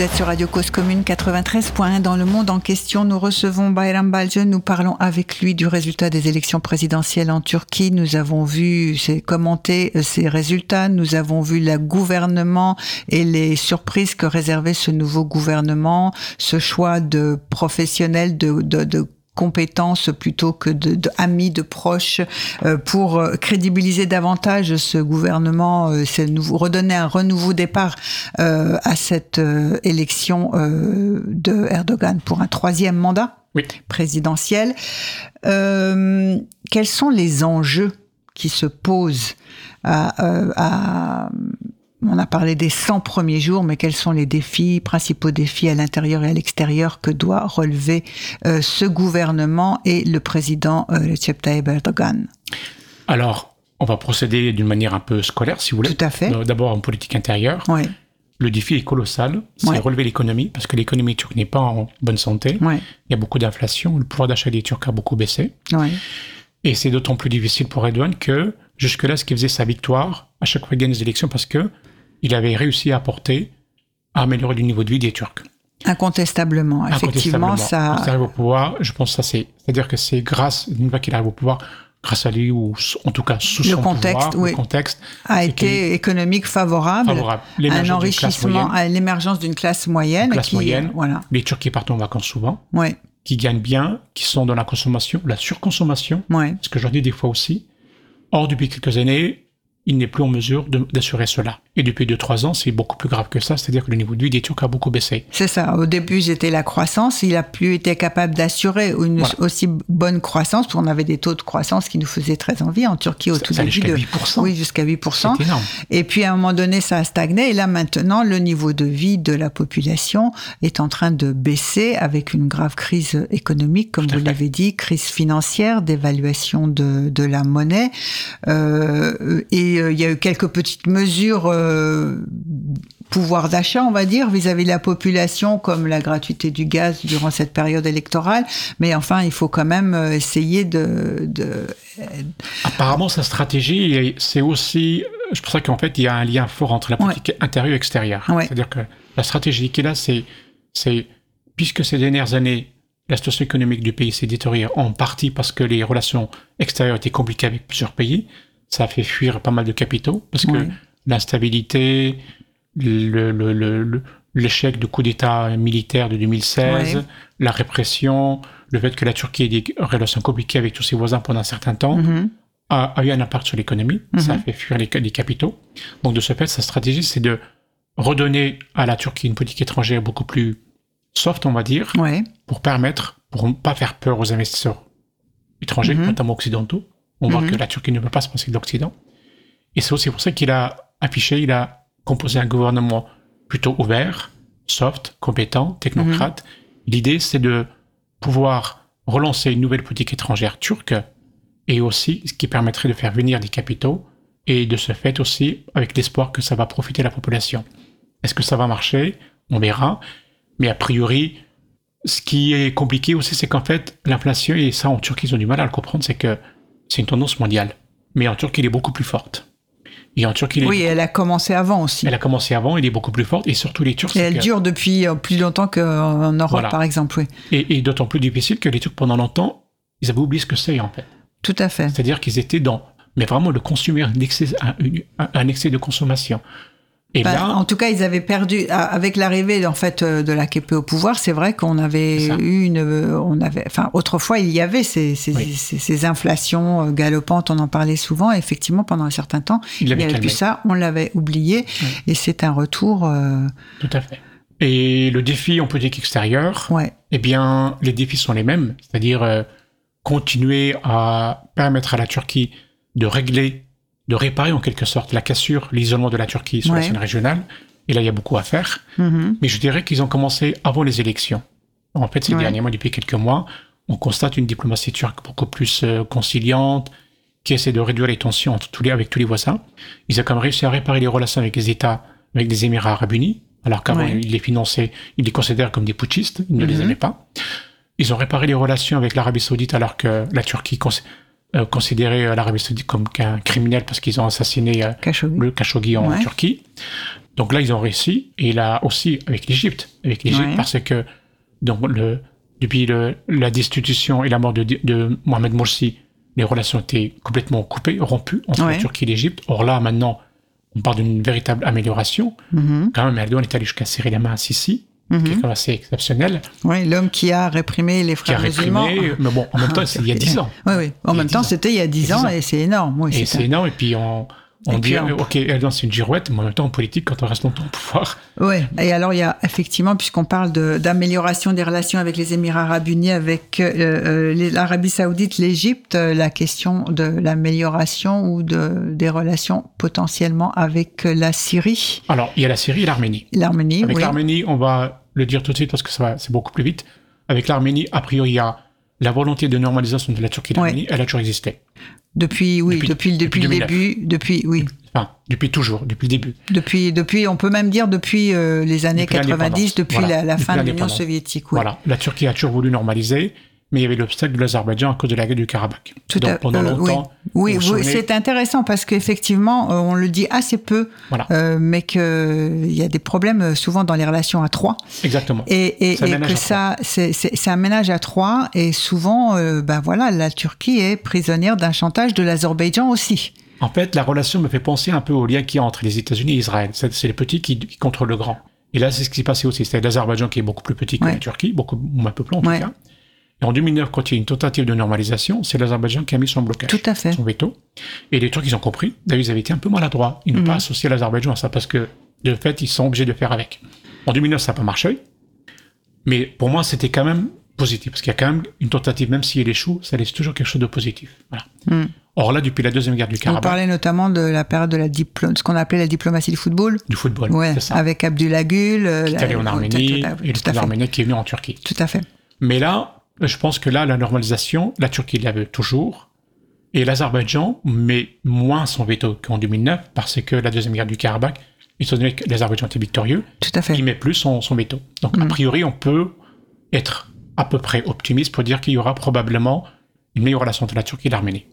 Vous êtes sur Radio Cause Commune 93.1 dans le monde en question. Nous recevons Bayram Balje. Nous parlons avec lui du résultat des élections présidentielles en Turquie. Nous avons vu c'est commenter euh, ces résultats. Nous avons vu le gouvernement et les surprises que réservait ce nouveau gouvernement, ce choix de professionnels de, de, de compétences plutôt que de, de amis, de proches, euh, pour euh, crédibiliser davantage ce gouvernement, euh, c'est nouveau, redonner un renouveau départ euh, à cette euh, élection euh, de Erdogan pour un troisième mandat Oui. présidentiel. Euh, quels sont les enjeux qui se posent à, euh, à- on a parlé des 100 premiers jours, mais quels sont les défis, principaux défis à l'intérieur et à l'extérieur que doit relever euh, ce gouvernement et le président euh, Recep Tayyip Erdogan? Alors, on va procéder d'une manière un peu scolaire, si vous voulez. Tout à fait. Euh, D'abord en politique intérieure. Oui, le défi est colossal. C'est Ouais. relever l'économie, parce que l'économie turque n'est pas en bonne santé. Ouais, Il y a beaucoup d'inflation. Le pouvoir d'achat des Turcs a beaucoup baissé. ouais. Et c'est d'autant plus difficile pour Erdogan que jusque-là, ce qui faisait sa victoire, à chaque fois qu'il gagne les élections, parce que il avait réussi à apporter, à améliorer le niveau de vie des Turcs. Incontestablement. Effectivement, Incontestablement. ça. Il arrive au pouvoir, je pense que ça c'est, c'est-à-dire que c'est grâce, une fois qu'il arrive au pouvoir, grâce à lui, ou en tout cas sous Le son contexte, pouvoir, oui. le contexte a été économique favorable, favorable. un enrichissement, à l'émergence d'une classe moyenne. Classe qui, moyenne. Voilà. les Turcs qui partent en vacances souvent, Ouais, qui gagnent bien, qui sont dans la consommation, la surconsommation, ouais. ce que j'en dis des fois aussi. Or, depuis quelques années, il n'est plus en mesure d'assurer cela. Et depuis 2-3 ans, c'est beaucoup plus grave que ça, c'est-à-dire que le niveau de vie des Turcs a beaucoup baissé. C'est ça. Au début, c'était la croissance. Il a plus été capable d'assurer une Voilà. aussi bonne croissance. parce qu'on avait des taux de croissance qui nous faisaient très envie en Turquie au Ça- tout ça début. jusqu'à de- 8%. Oui, jusqu'à 8%. C'est énorme. Et puis, à un moment donné, ça a stagné. Et là, maintenant, le niveau de vie de la population est en train de baisser avec une grave crise économique, comme vous l'avez dit, crise financière, d'évaluation de, de la monnaie. Euh, et il y a eu quelques petites mesures euh, pouvoir d'achat, on va dire, vis-à-vis de la population, comme la gratuité du gaz durant cette période électorale. Mais enfin, il faut quand même euh, essayer de... de Apparemment, sa stratégie, c'est aussi, je pense qu'en fait, il y a un lien fort entre la Ouais. politique intérieure et extérieure. Ouais. C'est-à-dire que la stratégie qu'il a, c'est, c'est, puisque ces dernières années, la situation économique du pays s'est détériorée en partie parce que les relations extérieures étaient compliquées avec plusieurs pays, ça a fait fuir pas mal de capitaux, parce que Ouais. l'instabilité, le, le, le- le- l'échec du coup d'État militaire de 2016, Ouais. la répression, le fait que la Turquie ait des relations compliquées avec tous ses voisins pendant un certain temps, Mhm. a, a eu un impact sur l'économie. Ça a fait fuir les, les capitaux. Donc, de ce fait, sa stratégie, c'est de redonner à la Turquie une politique étrangère beaucoup plus soft, on va dire, Ouais. pour permettre, pour ne pas faire peur aux investisseurs étrangers, Mhm. notamment occidentaux. On voit Mhm. que la Turquie ne peut pas se passer de l'Occident. Et c'est aussi pour ça qu'il a affiché, il a composé un gouvernement plutôt ouvert, soft, compétent, technocrate. Mhm. L'idée, c'est de pouvoir relancer une nouvelle politique étrangère turque et aussi ce qui permettrait de faire venir des capitaux et de ce fait aussi avec l'espoir que ça va profiter à la population. Est-ce que ça va marcher? On verra. Mais a priori, ce qui est compliqué aussi, c'est qu'en fait, l'inflation, et ça en Turquie, ils ont du mal à le comprendre, c'est que c'est une tendance mondiale. Mais en Turquie, elle est beaucoup plus forte. Et en Turquie, Oui, elle a commencé avant aussi. elle a commencé avant, elle est beaucoup plus forte. Et surtout, les Turcs, Et elle que- dure depuis euh, plus longtemps qu'en Europe, Voilà. par exemple. Oui, et, et d'autant plus difficile que les Turcs, pendant longtemps, ils avaient oublié ce que c'est, en fait. tout à fait. C'est-à-dire qu'ils étaient dans, mais vraiment le consumer, un excès de consommation. Et Bah, là, en tout cas, ils avaient perdu avec l'arrivée en fait euh, de la KP au pouvoir. C'est vrai qu'on avait eu une, euh, on avait, enfin autrefois il y avait ces, ces, Oui. ces- ces inflations euh, galopantes. On en parlait souvent. Effectivement, pendant un certain temps, il il y avait avait calmé. plus ça. On l'avait oublié et c'est un retour. euh, Tout à fait. Et le défi en politique extérieure, ouais, eh bien, les défis sont les mêmes, c'est-à-dire euh, continuer à permettre à la Turquie de régler, de réparer en quelque sorte la cassure, l'isolement de la Turquie sur la scène régionale. Et là, il y a beaucoup à faire. Mhm. Mais je dirais qu'ils ont commencé avant les élections. En fait, ces Ouais. derniers mois, depuis quelques mois, on constate une diplomatie turque beaucoup plus euh, conciliante, qui essaie de réduire les tensions entre tous les, avec tous les voisins. Ils ont quand même réussi à réparer les relations avec les États, avec les Émirats arabes unis, alors qu'avant, Ouais. ils les finançaient, ils les considèrent comme des putschistes, ils ne les Mhm. aimaient pas. Ils ont réparé les relations avec l'Arabie saoudite, alors que la Turquie euh, considérait euh, l'Arabie saoudite comme qu'un criminel parce qu'ils ont assassiné euh, Khashoggi. le Khashoggi en Ouais. Turquie. Donc là, ils ont réussi. Et là aussi, avec l'Égypte. Avec l'Égypte, Ouais. parce que donc, le, depuis le, la destitution et la mort de, de Mohamed Morsi, les relations étaient complètement coupées, rompues entre Ouais. la Turquie et l'Égypte. Or là, maintenant, on parle d'une véritable amélioration. Mhm. Quand même, Erdogan est allé jusqu'à serrer la main à Sisi, qui est quand même assez exceptionnel, Ouais, l'homme qui a réprimé les qui a frères musulmans. réprimé. Mais bon, en même temps, c'est il y a 10 ans. Oui, oui. En même 10 temps, c'était il y a 10 Il y a ans 10 ans. et c'est énorme. Oui, Et c'est un- énorme. Et puis, on, on Et dit, en- OK, Erdogan, c'est une girouette, mais en même temps, en politique, quand on reste longtemps au pouvoir, Oui, et alors il y a effectivement, puisqu'on parle de- d'amélioration des relations avec les Émirats arabes unis, avec euh, euh, l'Arabie saoudite, l'Égypte, euh, la question de l'amélioration ou de, des relations potentiellement avec euh, la Syrie, Alors, il y a la Syrie et l'Arménie. l'Arménie, Avec oui. l'Arménie, on va le dire tout de suite parce que ça c'est beaucoup plus vite. Avec l'Arménie, a priori, il y a la volonté de normalisation de la Turquie Ouais. l'Arménie, elle a toujours existé. Depuis, oui, depuis, Depuis- depuis, depuis le 2009. début, depuis, oui. Enfin, depuis toujours, depuis le début. Depuis, depuis, on peut même dire depuis euh, les années Depuis 90, l'indépendance. depuis Voilà, la, la depuis fin de l'Union soviétique. oui. Voilà. La Turquie a toujours voulu normaliser, mais il y avait l'obstacle de l'Azerbaïdjan à cause de la guerre du Karabakh. Tout Donc à- pendant euh, longtemps, Oui, oui, souvenez- c'est intéressant parce qu'effectivement, euh, on le dit assez peu, Voilà. euh, mais qu'il y a des problèmes euh, souvent dans les relations à trois. Exactement. Et, et, C'est que ça, c'est c'est- c'est un ménage à trois. Et souvent, euh, ben voilà, la Turquie est prisonnière d'un chantage de l'Azerbaïdjan aussi. En fait, la relation me fait penser un peu au lien qu'il y a entre les États-Unis et Israël. C'est c'est les petits qui, qui contrôlent le grand. Et là, c'est ce qui s'est passé aussi. C'était l'Azerbaïdjan qui est beaucoup plus petit que Ouais. la Turquie, beaucoup ou un peu plus en Ouais. tout cas. En 2009, quand il y a une tentative de normalisation, c'est l'Azerbaïdjan qui a mis son blocage, Tout à fait. son veto. Et les Turcs, ils ont compris. D'ailleurs, ils avaient été un peu maladroits. Ils n'ont Mhm. pas associé l'Azerbaïdjan à ça parce que, de fait, ils sont obligés de faire avec. En 2009, ça n'a pas marché. Mais pour moi, c'était quand même positif parce qu'il y a quand même une tentative, même si elle échoue, ça laisse toujours quelque chose de positif. Voilà. Mhm. Or là, depuis la deuxième guerre du On Karabakh, parlait notamment de la période de la diplo- ce qu'on appelait la diplomatie du football. du football, Ouais, c'est ça. avec Abdullah Gül. euh, qui est allé en à- Arménie et le tout à peuple fait. arménien qui est venu en Turquie. Tout à fait. Mais là, je pense que là, la normalisation, la Turquie la veut toujours, et l'Azerbaïdjan met moins son veto qu'en 2009, parce que la deuxième guerre du Karabakh, étant donné que l'Azerbaïdjan était victorieux, Tout à fait. il met plus son, son veto. Donc, Mm. a priori, on peut être à peu près optimiste pour dire qu'il y aura probablement une meilleure relation entre la Turquie et l'Arménie.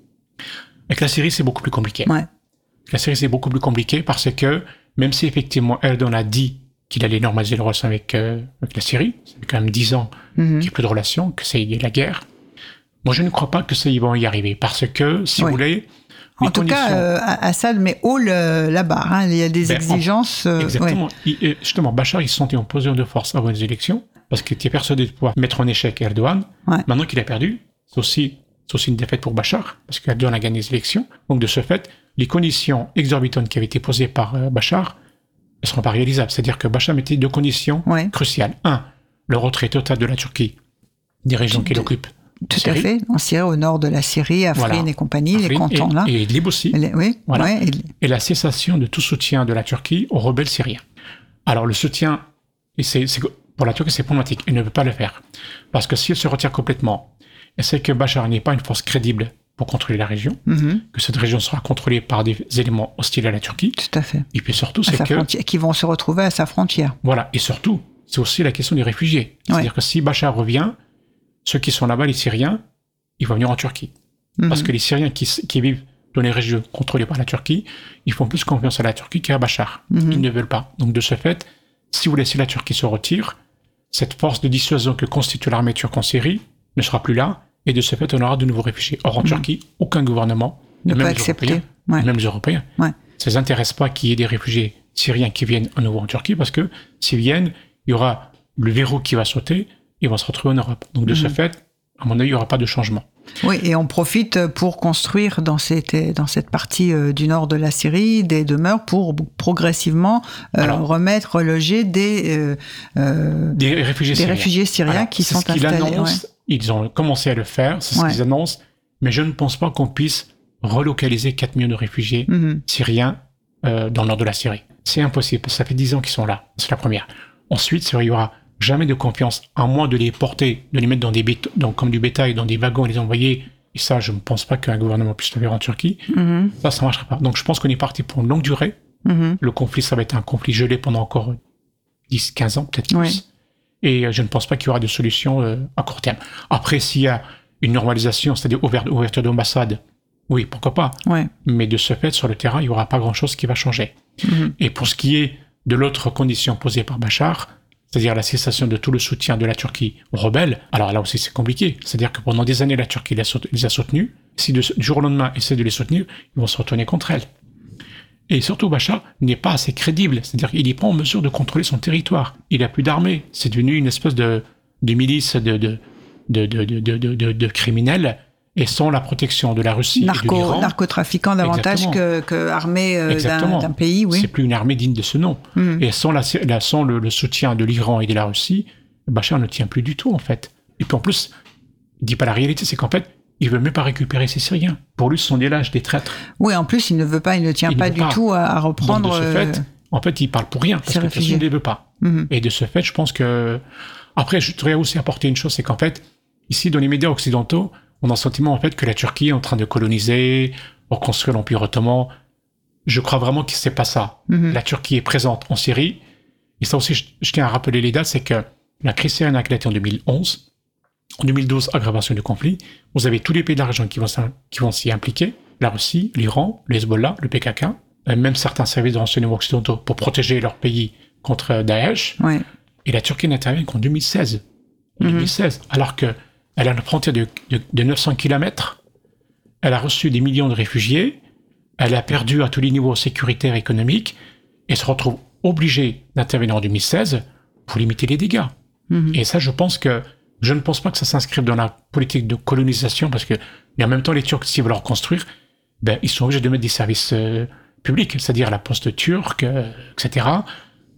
Avec la Syrie, c'est beaucoup plus compliqué. Ouais. La Syrie, c'est beaucoup plus compliqué parce que même si effectivement Erdogan a dit qu'il allait normaliser le relation avec, euh, avec la Syrie, ça fait quand même dix ans Mhm. qu'il n'y a plus de relations, que c'est la guerre. Moi, je ne crois pas que ça, ils vont y arriver parce que, si vous voulez, En tout cas, euh, Assad met haut le- la barre. hein. Il y a des Ben, en- exigences. euh, ouais. Exactement. Il- justement, Bachar, il se sentait en position de force avant les élections, parce qu'il était persuadé de pouvoir mettre en échec Erdogan. Ouais. Maintenant qu'il a perdu, c'est aussi, c'est aussi une défaite pour Bachar, parce qu'Erdogan a gagné les élections. Donc, de ce fait, les conditions exorbitantes qui avaient été posées par euh, Bachar ne seront pas réalisables. C'est-à-dire que Bachar mettait deux conditions Ouais. cruciales. Un, le retrait total de la Turquie des régions qu'il occupe. Tout à fait. En Syrie, au nord de la Syrie, Afrin Voilà. et compagnie, les cantons et, là. Et Idlib aussi. Elle est- oui, Voilà. ouais, et- et la cessation de tout soutien de la Turquie aux rebelles syriens. Alors le soutien, et c'est, c'est- pour la Turquie c'est problématique, elle ne veut pas le faire. Parce que si elle se retire complètement, et c'est que Bachar n'est pas une force crédible pour contrôler la région, Mhm, que cette région sera contrôlée par des éléments hostiles à la Turquie, tout à fait. et puis surtout c'est que, frontière- qui vont se retrouver à sa frontière. voilà, et surtout, c'est aussi la question des réfugiés. C'est-à-dire que si Bachar revient, ceux qui sont là-bas, les Syriens, ils vont venir en Turquie. Mhm. Parce que les Syriens qui, vivent dans les régions contrôlées par la Turquie, ils font plus confiance à la Turquie qu'à Bachar. Mhm. Ils ne veulent pas. Donc de ce fait, si vous laissez la Turquie se retire, cette force de dissuasion que constitue l'armée turque en Syrie ne sera plus là, et de ce fait, on aura de nouveaux réfugiés. Or, en Turquie, aucun gouvernement, Ne même les accepter. Ouais. même les Européens, Ouais. ça les intéresse pas qu'il y ait des réfugiés syriens qui viennent à nouveau en Turquie, parce que s'ils viennent, il y aura le verrou qui va sauter, ils vont se retrouver en Europe. Donc de ce Mhm. fait, à mon avis, il n'y aura pas de changement. Oui, et on profite pour construire dans cette, dans cette partie euh, du nord de la Syrie des demeures pour progressivement euh, Alors. remettre, reloger des, euh, Des réfugiés des syriens. réfugiés syriens Alors, qui sont ce installés. annoncent. Ils ont commencé à le faire, c'est ce qu'ils annoncent, mais je ne pense pas qu'on puisse relocaliser 4 millions de réfugiés. Mhm. syriens euh, dans le nord de la Syrie. C'est impossible, ça fait 10 ans qu'ils sont là, c'est la première. Ensuite, il y aura jamais de confiance, à moins de les porter, de les mettre dans des dans, comme du bétail, dans des wagons et les envoyer. Et ça, je ne pense pas qu'un gouvernement puisse le faire en Turquie. Mhm. Ça, ça ne marchera pas. Donc, je pense qu'on est parti pour une longue durée. Mhm. Le conflit, ça va être un conflit gelé pendant encore 10, 15 ans, peut-être plus. Oui. Et euh, je ne pense pas qu'il y aura de solution euh, à court terme. Après, s'il y a une normalisation, c'est-à-dire ouvert- ouverture d'ambassade, oui, pourquoi pas. Ouais. Mais de ce fait, sur le terrain, il n'y aura pas grand-chose qui va changer. Mhm. Et pour ce qui est de l'autre condition posée par Bachar, c'est-à-dire la cessation de tout le soutien de la Turquie aux rebelles, alors là aussi c'est compliqué. C'est-à-dire que pendant des années, la Turquie les a, sout- les a soutenus. Si de- du jour au lendemain essaie de les soutenir, ils vont se retourner contre elle. Et surtout, Bachar n'est pas assez crédible. C'est-à-dire qu'il n'est pas en mesure de contrôler son territoire. Il n'a plus d'armée. C'est devenu une espèce de, de milice de, criminels. Et sans la protection de la Russie et de Narco, l'Iran, narcotrafiquant davantage que, que armée euh, d'un pays, oui. c'est plus une armée digne de ce nom. Mhm. Et sans, la, la- sans le, le soutien de l'Iran et de la Russie, Bachar ne tient plus du tout, en fait. Et puis en plus, il dit pas la réalité, c'est qu'en fait, il veut même pas récupérer ses Syriens. Pour lui, ce sont des lâches, des traîtres. Oui, en plus, il ne veut pas, il ne tient Il pas du pas. tout à, Donc, reprendre. de ce euh, fait, en fait, il parle pour rien, parce ces que ne les veut pas. mhm. Et de ce fait, je pense que... Après, je voudrais aussi apporter une chose, c'est qu'en fait, ici, dans les médias occidentaux, on a le sentiment, en fait, que la Turquie est en train de coloniser, reconstruire l'Empire ottoman. je crois vraiment que c'est pas ça. Mhm. La Turquie est présente en Syrie. Et ça aussi, je, je tiens à rappeler les dates, c'est que la crise syrienne a éclaté en 2011. En 2012, aggravation du conflit. Vous avez tous les pays de la région qui vont, s'y impliquer. La Russie, l'Iran, le Hezbollah, le PKK, euh, même certains services de renseignement occidentaux pour protéger leur pays contre euh, Daesh. Ouais. Et la Turquie n'intervient qu'en 2016. En Mhm. 2016. Alors que elle a une frontière de, de, de 900 km. Elle a reçu des millions de réfugiés. Elle a perdu à tous les niveaux sécuritaires et économiques. Et se retrouve obligée d'intervenir en 2016 pour limiter les dégâts. Mhm. Et ça, je pense que, je ne pense pas que ça s'inscrive dans la politique de colonisation parce que, mais en même temps, les Turcs, s'ils veulent reconstruire, ben, ils sont obligés de mettre des services euh, publics, c'est-à-dire la poste turque, euh, etc.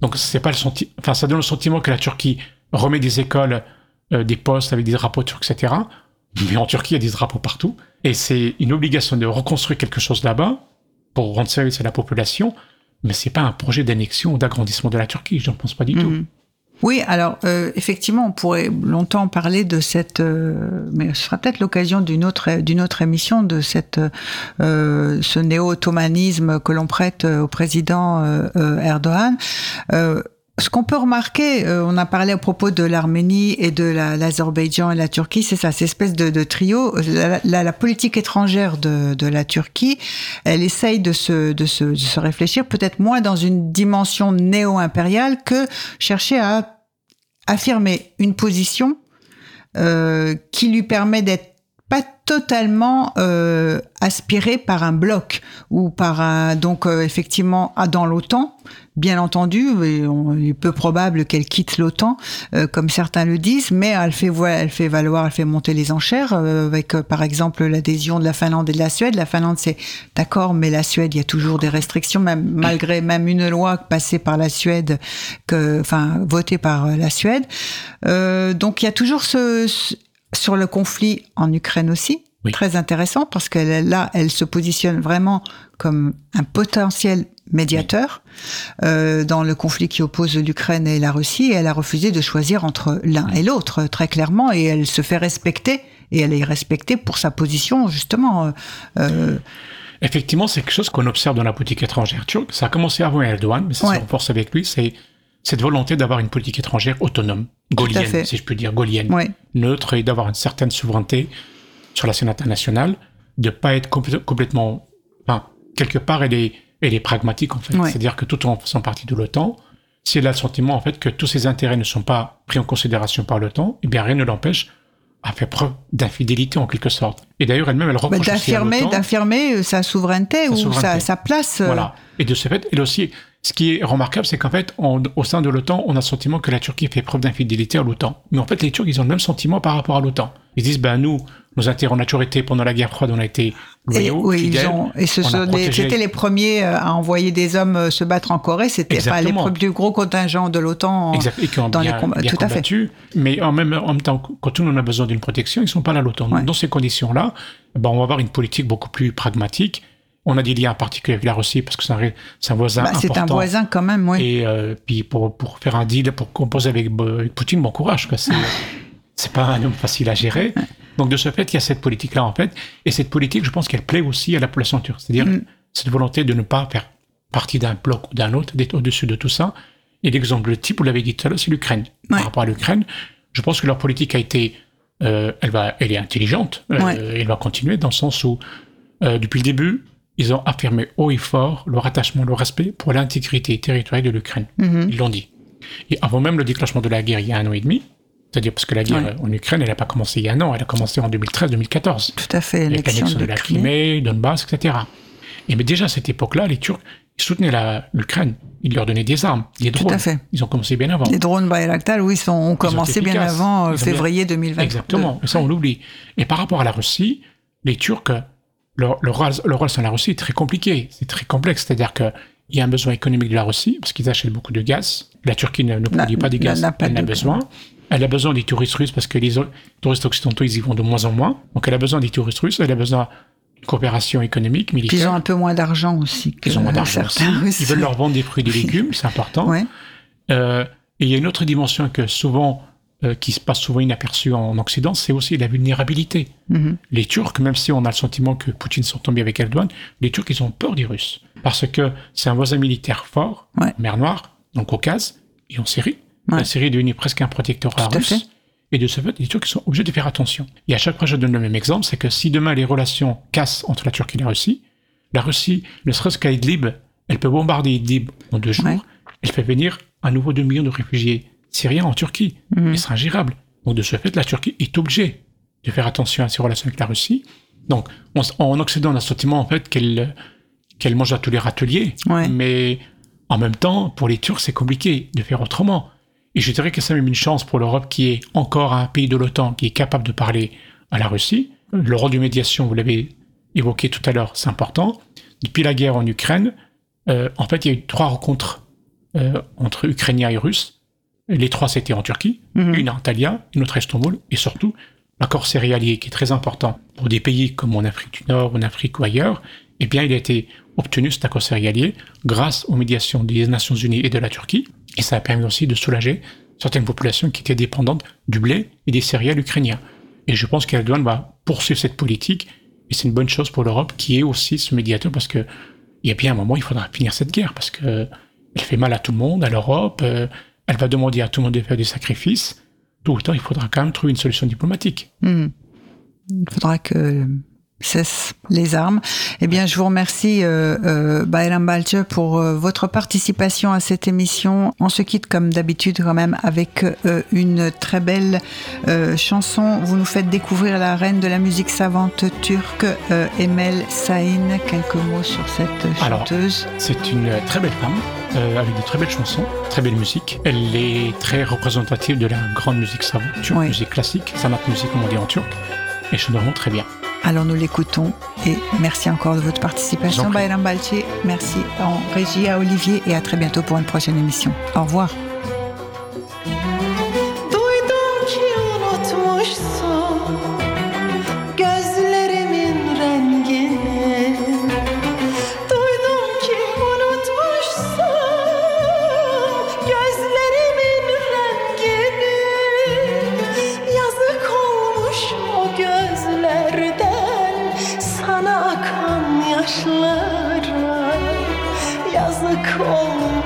Donc, c'est pas le senti, enfin, ça donne le sentiment que la Turquie remet des écoles, euh, des postes avec des drapeaux turcs, etc. Mais en Turquie, il y a des drapeaux partout. Et c'est une obligation de reconstruire quelque chose là-bas pour rendre service à la population. Mais c'est pas un projet d'annexion ou d'agrandissement de la Turquie, je ne pense pas du tout. Oui, alors euh, effectivement, on pourrait longtemps parler de cette, euh, mais ce sera peut-être l'occasion d'une autre d'une autre émission de cette euh, ce néo-ottomanisme que l'on prête euh, au président euh, euh, Erdogan. Ce qu'on peut remarquer, euh, on a parlé à propos de l'Arménie et de la- l'Azerbaïdjan et la Turquie, c'est ça, cette espèce de, de trio. La, la- la politique étrangère de, de la Turquie, elle essaye de se, de se, de se réfléchir peut-être moins dans une dimension néo-impériale que chercher à affirmer une position euh, qui lui permet d'être pas totalement euh, aspiré par un bloc ou par un donc euh, effectivement ah, dans l'OTAN bien entendu il est peu probable qu'elle quitte l'OTAN euh, comme certains le disent mais elle fait elle fait valoir elle fait monter les enchères euh, avec euh, par exemple l'adhésion de la Finlande et de la Suède. La Finlande c'est d'accord mais la Suède il y a toujours des restrictions même malgré même une loi passée par la Suède que enfin votée par euh, la Suède. Donc il y a toujours ce, ce- sur le conflit en Ukraine aussi, Oui. très intéressant parce qu'elle est là, elle se positionne vraiment comme un potentiel médiateur euh, dans le conflit qui oppose l'Ukraine et la Russie. Et elle a refusé de choisir entre l'un et l'autre très clairement, et elle se fait respecter. Et elle est respectée pour sa position justement. euh, euh, Effectivement, c'est quelque chose qu'on observe dans la politique étrangère turque. Ça a commencé avant Erdogan, mais ça Ouais. se renforce avec lui. C'est cette volonté d'avoir une politique étrangère autonome, gaulienne, si je peux dire, gaulienne, neutre et d'avoir une certaine souveraineté sur la scène internationale, de pas être complè- complètement, enfin, quelque part, elle est, elle est pragmatique en fait. C'est-à-dire que tout en faisant partie de l'OTAN, si elle a le sentiment en fait que tous ses intérêts ne sont pas pris en considération par l'OTAN, eh bien rien ne l'empêche à faire preuve d'infidélité en quelque sorte. Et d'ailleurs elle-même elle Bah, reproche à d'affirmer, d'affirmer euh, sa souveraineté Sa ou souveraineté. Sa, sa place. euh, voilà. Et de ce fait, elle aussi, ce qui est remarquable, c'est qu'en fait, on- au sein de l'OTAN, on a le sentiment que la Turquie fait preuve d'infidélité à l'OTAN. Mais en fait, les Turcs, ils ont le même sentiment par rapport à l'OTAN. Ils disent, ben nous, nos intérêts, on a toujours été, pendant la guerre froide, on a été Et, loyaux, oui, ils fidèles. ont, et ce on a sont des- c'était les premiers euh, à envoyer des hommes euh, se battre en Corée. C'était pas les plus gros contingents de l'OTAN. Exact, et qui ont dans bien, les combats. bien Tout à fait. Mais en même, en même temps, quand tout le monde a besoin d'une protection, ils sont pas là à l'OTAN. Ouais. Dans ces conditions-là, ben, on va avoir une politique beaucoup plus pragmatique. On a des liens particuliers avec la Russie parce que c'est un, voisin Bah, c'est important. un voisin quand même, oui. Et euh, puis pour, pour faire un deal, pour composer avec, avec Poutine, bon courage. C'est, c'est pas un homme facile à gérer. Donc de ce fait, il y a cette politique-là en fait. Et cette politique, je pense qu'elle plaît aussi à la population turque. C'est-à-dire Mm. cette volonté de ne pas faire partie d'un bloc ou d'un autre, d'être au-dessus de tout ça. Et l'exemple type, vous l'avez dit tout à l'heure, c'est l'Ukraine. Ouais. Par rapport à l'Ukraine, je pense que leur politique a été, euh, elle va, elle est intelligente. Euh. Elle va continuer dans le sens où, depuis le début, ils ont affirmé haut et fort leur attachement, leur respect pour l'intégrité territoriale de l'Ukraine. Mhm. Ils l'ont dit. Et avant même le déclenchement de la guerre il y a un an et demi, c'est-à-dire parce que la guerre en Ukraine, elle n'a pas commencé il y a un an, elle a commencé en 2013-2014. Tout à fait. Avec l'annexion de la Crimée, Donbass, etc. Et mais déjà à cette époque-là, les Turcs, ils soutenaient l'Ukraine. Ils leur donnaient des armes, des Tout drones. à fait. Ils ont commencé bien avant. Les drones Bayraktar, oui, sont, ont commencé bien avant euh, février 2020. Exactement. Et ça, on l'oublie. Et par rapport à la Russie, les Turcs, leur, rôle- rôle sur la Russie est très compliqué. C'est très complexe. C'est-à-dire qu'il y a un besoin économique de la Russie, parce qu'ils achètent beaucoup de gaz. La Turquie ne, ne produit pas de n'a- gaz. pas elle en a besoin. Elle a besoin des touristes russes parce que les touristes occidentaux, ils y vont de moins en moins. Donc elle a besoin des touristes russes. Elle a besoin d'une coopération économique, militaire. Puis ils ont un peu moins d'argent aussi. Que Ils ont moins d'argent. Ils veulent leur vendre des fruits et des légumes, c'est important. Ouais. Euh, et il y a une autre dimension que souvent euh, qui se passe souvent inaperçu en Occident, c'est aussi la vulnérabilité. Mhm. Les Turcs, même si on a le sentiment que Poutine s'entend bien avec Erdogan, les Turcs, ils ont peur des Russes. Parce que c'est un voisin militaire fort, Ouais. mer Noire, en Caucase et en Syrie. Ouais. La Syrie est devenue presque un protectorat russe. fait. Et de ce fait, les Turcs sont obligés de faire attention. Et à chaque fois, je donne le même exemple, c'est que si demain les relations cassent entre la Turquie et la Russie, la Russie, ne serait-ce qu'à Idlib, elle peut bombarder Idlib en deux jours, Ouais. elle fait venir à nouveau 2 millions de réfugiés syriens en Turquie. Mhm. Et c'est ingérable. Donc de ce fait, la Turquie est obligée de faire attention à ses relations avec la Russie. Donc on en Occident, on a le sentiment en fait qu'elle qu'elle mange à tous les râteliers, Ouais. mais en même temps, pour les Turcs, c'est compliqué de faire autrement. Et je dirais que c'est même une chance pour l'Europe qui est encore un pays de l'OTAN qui est capable de parler à la Russie. Le rôle de médiation, vous l'avez évoqué tout à l'heure, c'est important. Depuis la guerre en Ukraine, euh, en fait, il y a eu trois rencontres euh, entre Ukrainiens et Russes. Les trois, c'était en Turquie, Mhm. une à Antalya, une autre à Istanbul, et surtout l'accord céréalier qui est très important pour des pays comme en Afrique du Nord, en Afrique ou ailleurs. Eh bien, il a été obtenu cet accord céréalier grâce aux médiations des Nations Unies et de la Turquie, et ça a permis aussi de soulager certaines populations qui étaient dépendantes du blé et des céréales ukrainiens. Et je pense qu'Erdogan va poursuivre cette politique, et c'est une bonne chose pour l'Europe qui est aussi ce médiateur parce que il y a bien un moment, il faudra finir cette guerre parce que elle fait mal à tout le monde, à l'Europe. euh, elle va demander à tout le monde de faire des sacrifices. Tout le temps, il faudra quand même trouver une solution diplomatique. Mhm. Il faudra que cessent les armes. Eh bien, je vous remercie, euh, euh, Bayram Balche, pour euh, votre participation à cette émission. On se quitte comme d'habitude quand même avec euh, une très belle euh, chanson. Vous nous faites découvrir la reine de la musique savante turque, Emel Sain. Quelques mots sur cette chanteuse. C'est une très belle femme, euh, avec de très belles chansons, très belle musique. Elle est très représentative de la grande musique savante, turque, Oui. musique classique, sanat musique comme on dit en turc. Et je vraiment très bien. Alors nous l'écoutons et merci encore de votre participation. Bayram. Merci en régie à Olivier et à très bientôt pour une prochaine émission. Au revoir.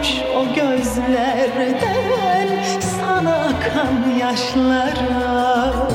Olmuş o gözlerden sana akan yaşlara